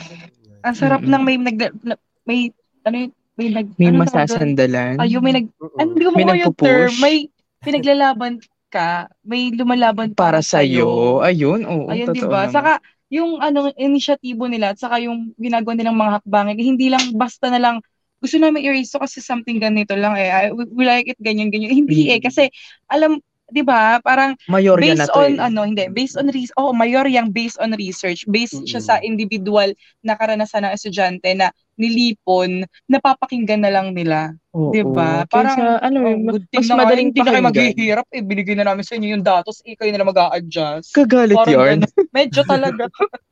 Ang sarap Mm-mm. ng may nag na- may ano yun, may nag May ano masasandalan. Ayun, may nag ano, hindi ko May mo yung term. May pinaglalaban ka, may lumalaban para sa iyo. Ayun, oo, Ayun, di totoo ba? naman. Saka, yung ano, inisyatibo nila at saka yung ginagawa nilang mga hakbangin, hindi lang basta na lang, gusto namin i-raise to kasi something ganito lang eh. I- we, like it ganyan, ganyan. Hindi Mm. eh, kasi, alam, di ba, parang Mayorya na based to on, eh. ano, hindi, based on, research, oh, mayor yung based on research, based siya Mm-mm. sa individual na karanasan ng estudyante na nilipon, napapakinggan na lang nila. Oo. di ba? Parang, Parang, ano, Oh, good mas madaling hindi na kayo maghihirap, eh, binigay na namin sa inyo yung datos, eh, kayo na lang mag-a-adjust. Kagalit Parang yarn. ganun. Medyo talaga.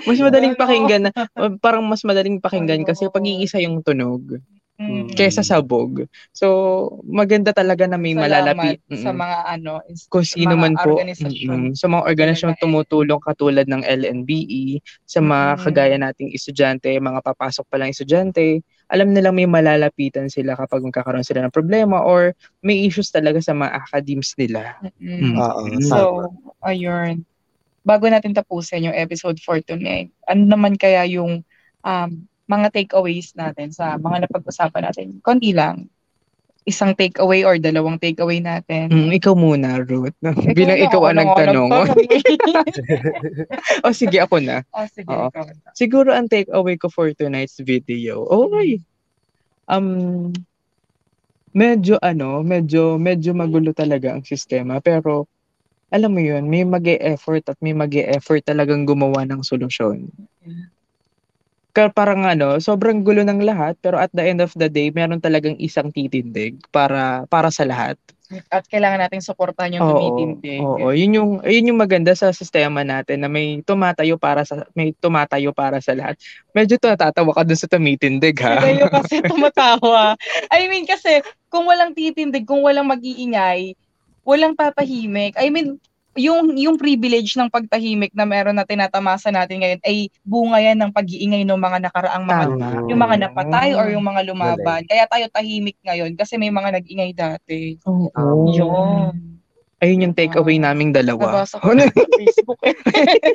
Mas madaling Ano? pakinggan. na- Parang mas madaling pakinggan kasi Oo. pag iisa yung tunog Mm. kesa sabog. So, maganda talaga na may malalapit. Salamat sa Mm-mm. mga ano, kung sino mga man po mm-mm, sa mga organisasyon eh. tumutulong katulad ng LNBE sa mga Mm-mm. kagaya nating estudyante, mga papasok pa lang estudyante, alam nilang may malalapitan sila kapag magkakaroon sila ng problema or may issues talaga sa mga academies nila. Mm. Oo, Mm. So, ayun. Bago natin tapusin yung episode for tonight, ano naman kaya yung um, mga takeaways natin sa mga napag-usapan natin? Konti lang. Isang takeaway or dalawang takeaway natin. Mm, ikaw muna, Ruth. Bilang na, ikaw ang na nagtanong. o sige, ako na. oh, sige, ikaw. Siguro ang takeaway ko for tonight's video. Okay. Um medyo ano, medyo medyo magulo talaga ang sistema pero alam mo 'yun, may mag-e-effort at may mag-e-effort talagang gumawa ng solusyon. Parang ano, sobrang gulo ng lahat pero at the end of the day, meron talagang isang titindig para para sa lahat. At kailangan nating suportahan yung tumitindig. Oo, yun yung yun yung maganda sa sistema natin na may tumatayo para sa may tumatayo para sa lahat. Medyo natatawa ka dun sa tumitindig ha. Kayo kasi tumatawa. I mean, kasi kung walang titindig, kung walang mag-iingay, walang tatahimik. I mean, yung yung privilege ng pagtahimik na meron na tinatamasa natin ngayon ay bunga yan ng pag-iingay ng mga nakaraang mga Tama. yung mga napatay or yung mga lumaban. Kaya tayo tahimik ngayon kasi may mga nag-ingay dati. Oo. Yun. Ayun yung takeaway naming dalawa. Nabasa ko na sa Facebook.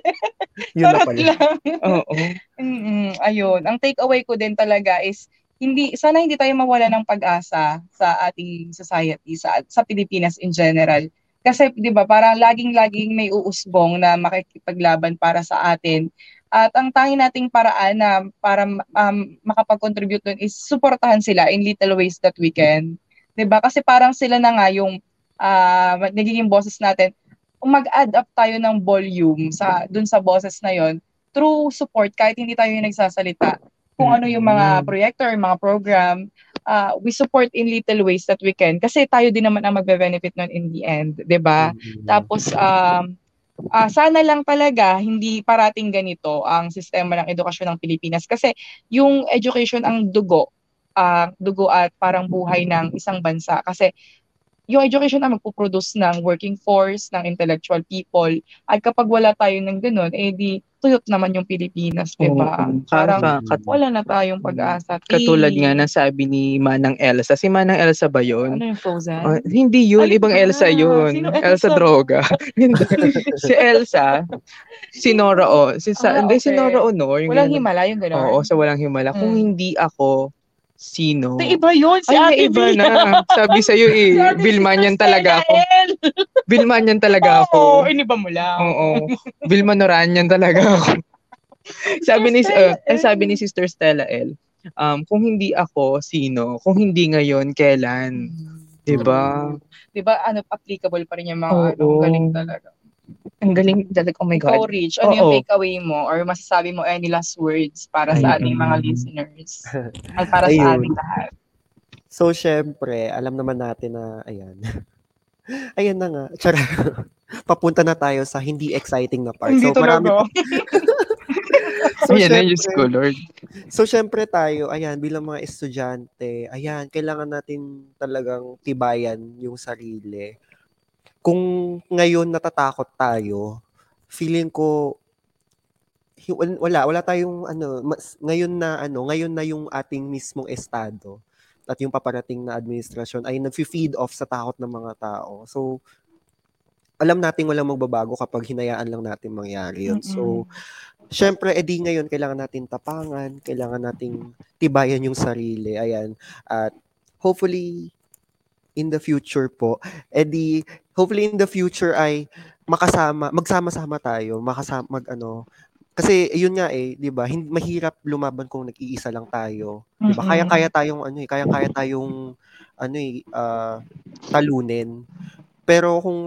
Yun na pala. lang. Oo. Mm, ayun. Ang takeaway ko din talaga is hindi sana hindi tayo mawala ng pag-asa sa ating society sa sa Pilipinas in general. Kasi 'di ba, parang laging-laging may uusbong na makikipaglaban para sa atin. At ang tanging nating paraan na para um, makapag-contribute doon is suportahan sila in little ways that we can. 'Di ba? Kasi parang sila na nga yung ah, nagiging bosses natin. Mag-add up tayo ng volume sa dun sa bosses na yon through support kahit hindi tayo yung nagsasalita kung ano yung mga Mm. proyekto or mga program uh, we support in little ways that we can kasi tayo din naman ang magbe-benefit nun in the end 'di ba Mm. tapos um ah, sana lang talaga hindi parating ganito ang sistema ng edukasyon ng Pilipinas kasi yung education ang dugo ah, dugo at parang buhay ng isang bansa kasi yung education ang magpo-produce ng working force, ng intellectual people. At kapag wala tayo ng ganun, eh di tuyot naman yung Pilipinas, di ba? Oo. Parang Ka- kat- wala na tayong pag-asa. katulad nga ng sabi ni Manang Elsa. Si Manang Elsa ba yun? Ano yung Frozen? Oh, hindi yun, Ay, ibang ah, Elsa yun. sino Elsa? Elsa? Droga. Si Elsa, si Nora O. Si sa, Ah, hindi, si okay. Nora Honor. yung Walang ganun. himala yung gano'n? Oo, sa walang himala. Kung Mm. hindi ako, sino? Sa iba yun, si Ay, Ate iba Bea. na. Sabi sa'yo Si eh, Bilmanyan Sister talaga ako. Stella L. Bilmanyan talaga Oo, ako. iniba mo lang. Oo. Vilma Noranyan talaga ako. sabi ni uh, eh, sabi ni Sister Stella L. um, kung hindi ako, sino? Kung hindi ngayon, kailan? Diba? Di ba, ano, applicable pa rin yung mga, Oo. ano, galing talaga. Ang galing talaga. Oh my Ikaw, God. Rich, ano yung Oo. takeaway mo or masasabi mo any last words para sa Ayun. ating mga listeners at para Ayun. sa ating lahat? So, syempre, alam naman natin na, ayan. ayan na nga. Tsara. Papunta na tayo sa hindi exciting na part. Hindi so, marami. So, Ayan na, syempre- Diyos ko, Lord. So, syempre tayo, ayan, bilang mga estudyante, ayan, kailangan natin talagang tibayan yung sarili. Kung ngayon natatakot tayo, feeling ko, wala, wala tayong, ano, mas, ngayon na, ano, ngayon na yung ating mismong estado at yung paparating na administrasyon ay nag-feed off sa takot ng mga tao. So, alam natin walang magbabago kapag hinayaan lang natin mangyari yun. So, Siyempre, edi ngayon, kailangan natin tapangan, kailangan nating tibayan yung sarili. Ayan. At hopefully, in the future po, edi, hopefully in the future ay makasama, magsama-sama tayo, makasama, mag ano, kasi yun nga eh, 'di ba? Hindi mahirap lumaban kung nag-iisa lang tayo, 'di ba? Kaya-kaya tayong ano eh, kaya-kaya tayong ano eh, ah, talunin. Pero kung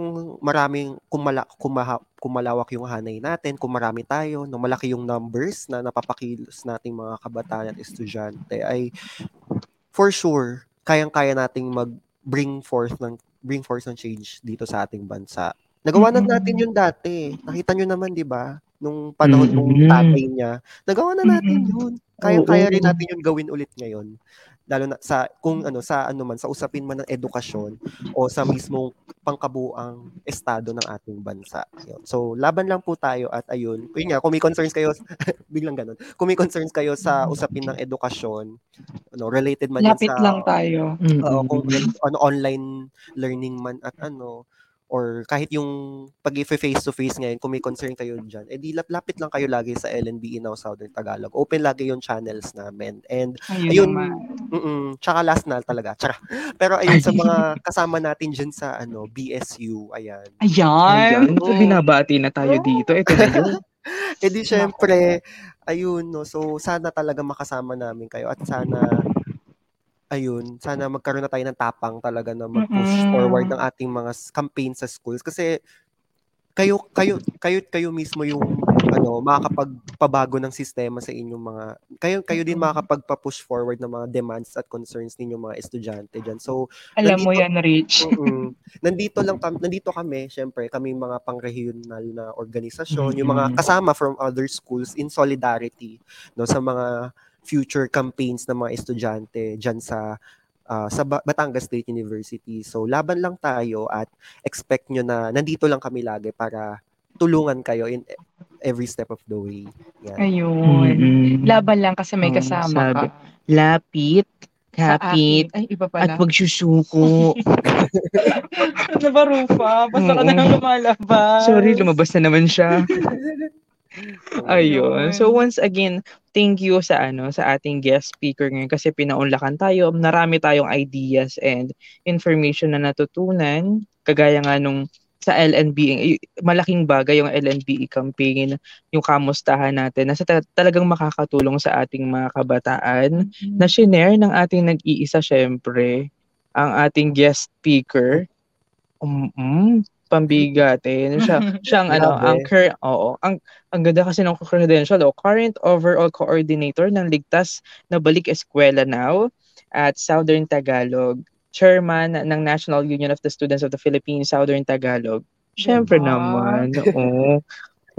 maraming kumala, kumaha, kumalawak yung hanay natin, kung marami tayo, no, malaki yung numbers na napapakilos nating mga kabataan at estudyante, ay for sure, kayang-kaya nating mag-bring forth ng bring forth ng change dito sa ating bansa. Nagawa na natin yun dati. Nakita nyo naman, di ba? Nung panahon ng Mm-mm. tatay niya. Nagawa na natin Mm-mm. yun. Kaya-kaya rin natin yun gawin ulit ngayon. Lalo na sa kung ano sa ano man sa usapin man ng edukasyon o sa mismong pangkabuang estado ng ating bansa. Yun. So laban lang po tayo at ayun. Yun nga, kung may concerns kayo biglang ganun. Kung may concerns kayo sa usapin ng edukasyon, ano related man Lapit sa lang tayo. Oo, kung ano online learning man at ano or kahit yung pag face to face ngayon kung may concern kayo diyan eh di lap- lapit lang kayo lagi sa LNB Now Southern Tagalog open lagi yung channels namin and Ayun, ayun mm tsaka last na talaga tsaka pero ayun sa mga kasama natin diyan sa ano BSU ayan Ayan, Ayan. so binabati na tayo dito. Ito na yun. eh di syempre ayun no so sana talaga makasama namin kayo at sana ayun, sana magkaroon na tayo ng tapang talaga na mag-push Mm-mm. forward ng ating mga campaign sa schools kasi kayo kayo kayo kayo mismo yung ano makakapagpabago ng sistema sa inyong mga kayo kayo din makakapagpa-push forward ng mga demands at concerns ninyong mga estudyante diyan. So Alam mo nandito- yan, Rich. Nandito lang kam- nandito kami, syempre, kami mga pang-regional na organisasyon, yung mga kasama from other schools in solidarity no sa mga future campaigns ng mga estudyante diyan sa ah, sa Ba- Batangas State University. So laban lang tayo at expect nyo na nandito lang kami lagi para tulungan kayo in every step of the way. Yan. Ayun. Mm-mm. Laban lang kasi may kasama sabi. ka. Lapit, kapit. Ay, iba at pala. wag susuko. ano ba, Rufa? Basta ka na lang lumalabas. Sorry, lumabas na naman siya. Ayun. So once again, thank you sa ano sa ating guest speaker ngayon kasi pinaunlakan tayo. Narami tayong ideas and information na natutunan kagaya nga nung sa LNB, malaking bagay yung LNBE campaign, yung kamustahan natin na sa ta- talagang makakatulong sa ating mga kabataan na shinare ng ating nag-iisa syempre, ang ating guest speaker. Um, pambigatin. Siya, siya ang ano, ang cur- oo, ang ang ganda kasi ng credential, oh, current overall coordinator ng Ligtas na Balik Eskwela Now at Southern Tagalog, chairman ng National Union of the Students of the Philippines, Southern Tagalog. Syempre Diba? naman, oo.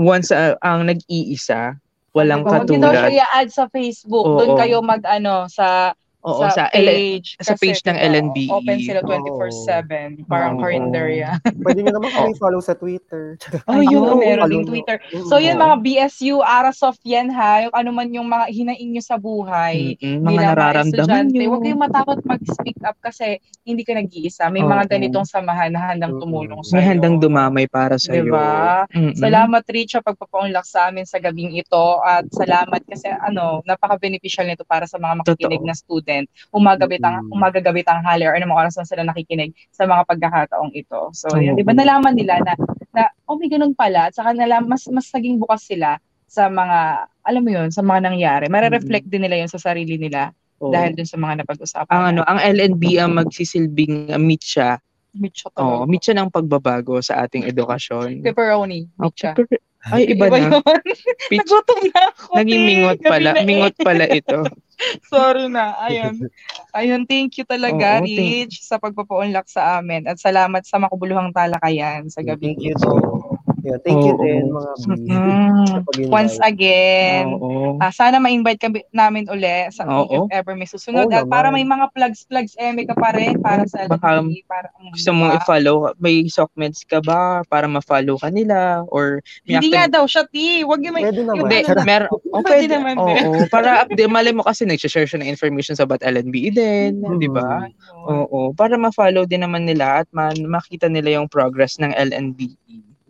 Once ah, ang nag-iisa, walang Huwag niyo daw katulad. siya i-add sa Facebook. Oo. Doon kayo mag, ano, sa, Oo, sa, L- page. sa Kasi, page ng LNBE. Open sila Oo. 24-7. Parang Oo. karinderya. Pwede nyo naman kami follow sa Twitter. Oh, yun, oo. meron nyo. Twitter. So yun mga BSU, Arasoft yan ha. Yung ano man yung mga hinaing nyo sa buhay. Mm-mm, mga nararamdaman nyo. Huwag kayong matakot mag-speak up kasi hindi ka nag-iisa. May Oo. mga ganitong samahan na handang tumulong May sa'yo. handang dumamay para sa iyo. Diba? Mm-mm. Salamat Rich sa pagpapaunlak sa amin sa gabing ito at salamat kasi ano, napaka-beneficial nito para sa mga makikinig Totoo. na student. Umagabi tang Mm. umagagabi tanghali or anong oras na sila nakikinig sa mga pagkakataong ito. So, yun, Oo. 'di ba nalaman nila na na oh may ganun pala at saka nalaman mas mas naging bukas sila sa mga alam mo yun, sa mga nangyari. Mare-reflect din nila yun sa sarili nila Oo. dahil dun sa mga napag-usapan. ang ano, ang LNB ang magsisilbing uh, meet siya. Mitcha Oh, siya ng pagbabago sa ating edukasyon. Pepperoni. Oh, Mitcha. pepper- Ay, iba, na. yun. Peach- Nagutom na ako. Naging mingot pala. na eh. Mingot pala ito. Sorry na. Ayun. Ayun, thank you talaga, Oo, thank- Rich, sa pagpapaunlak sa amin. At salamat sa makabuluhang talakayan sa gabi Thank you ito. Yeah, thank you Oo. din mga B. Mm. Once again, Oo. ah, sana ma-invite kami namin uli sa Oo. if ever may susunod. Oo At para may mga plugs-plugs, eme ka pa rin para sa Baka LNB, para Gusto mong i-follow, may sockmeds ka ba para ma-follow ka nila? Or may Hindi nga daw siya, Ti. Huwag yung may... Pwede naman. Hindi, meron. Oh, Pwede pwede naman Oo, din. para update, mali mo kasi nag-share siya ng information sa Bat LNB din, Mhm. di ba? Ayun. Oo, para ma-follow din naman nila at man makita nila yung progress ng LNB.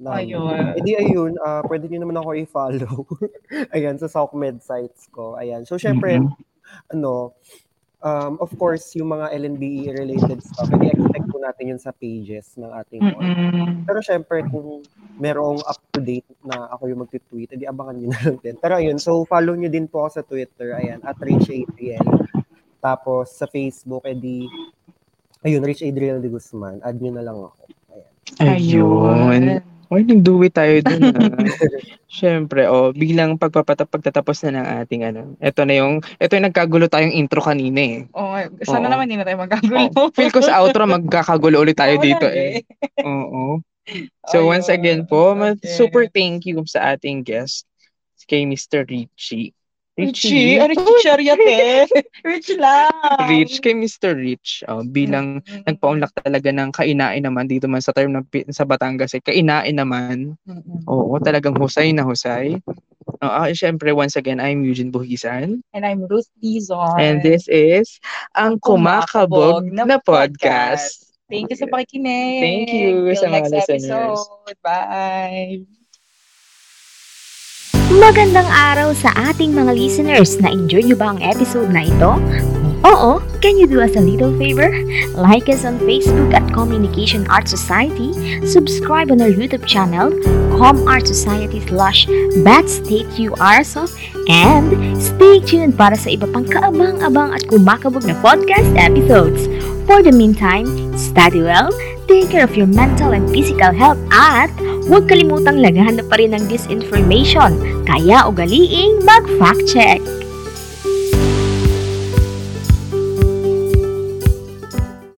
Ayun. Eh di ayun, ah, pwede niyo naman ako i-follow. Ayan, sa SOCMED sites ko. Ayan. So, syempre, Mhm. ano, um, of course, yung mga LNBE related stuff, i-expect po natin yun sa pages ng ating org. Mm-mm. Pero syempre, kung merong up-to-date na ako yung magtitweet, edi abangan nyo na lang din. Pero ayun, so follow nyo din po ako sa Twitter, ayan, at Rich Adriel. Tapos sa Facebook, edi, ayun, Rich Adriel de Guzman. Add nyo na lang ako. Ayan. Ayun. Oy, nag-do it tayo dun. ah. Siyempre, oh, bilang pagpapata pagtatapos na ng ating ano. Ito na yung, ito yung nagkagulo tayong intro kanina eh. Oo, sana Oo. naman hindi na tayo magkagulo. Oh, feel ko sa outro magkakagulo ulit tayo Oo dito na, eh. Oo. So once Ayun, again po, okay. super thank you sa ating guest kay Mr. Richie. Richie, ano chichirya te? Rich lang. Rich kay Mr. Rich oh, bilang Mm-mm. nagpaunlak talaga ng kainain naman dito man sa term ng sa Batangas eh, kainain naman. Mm-mm. Oo, talagang husay na husay. Oo, uh, syempre once again I'm Eugene Buhisan And I'm Ruth Dizon. and this is ang kumakabog na podcast. Thank you sa pakikinig. Thank you Till sa mga listeners. episode. Bye. Magandang araw sa ating mga listeners. Na-enjoy nyo ba ang episode na ito? Oo, can you do us a little favor? Like us on Facebook at Communication Art Society, subscribe on our YouTube channel, Com Art Society slash BatStateURSO, and stay tuned para sa iba pang kaabang-abang at kumakabog na podcast episodes. For the meantime, study well, take care of your mental and physical health at huwag kalimutang lagahan na pa rin ng disinformation, kaya ugaliing mag-fact check.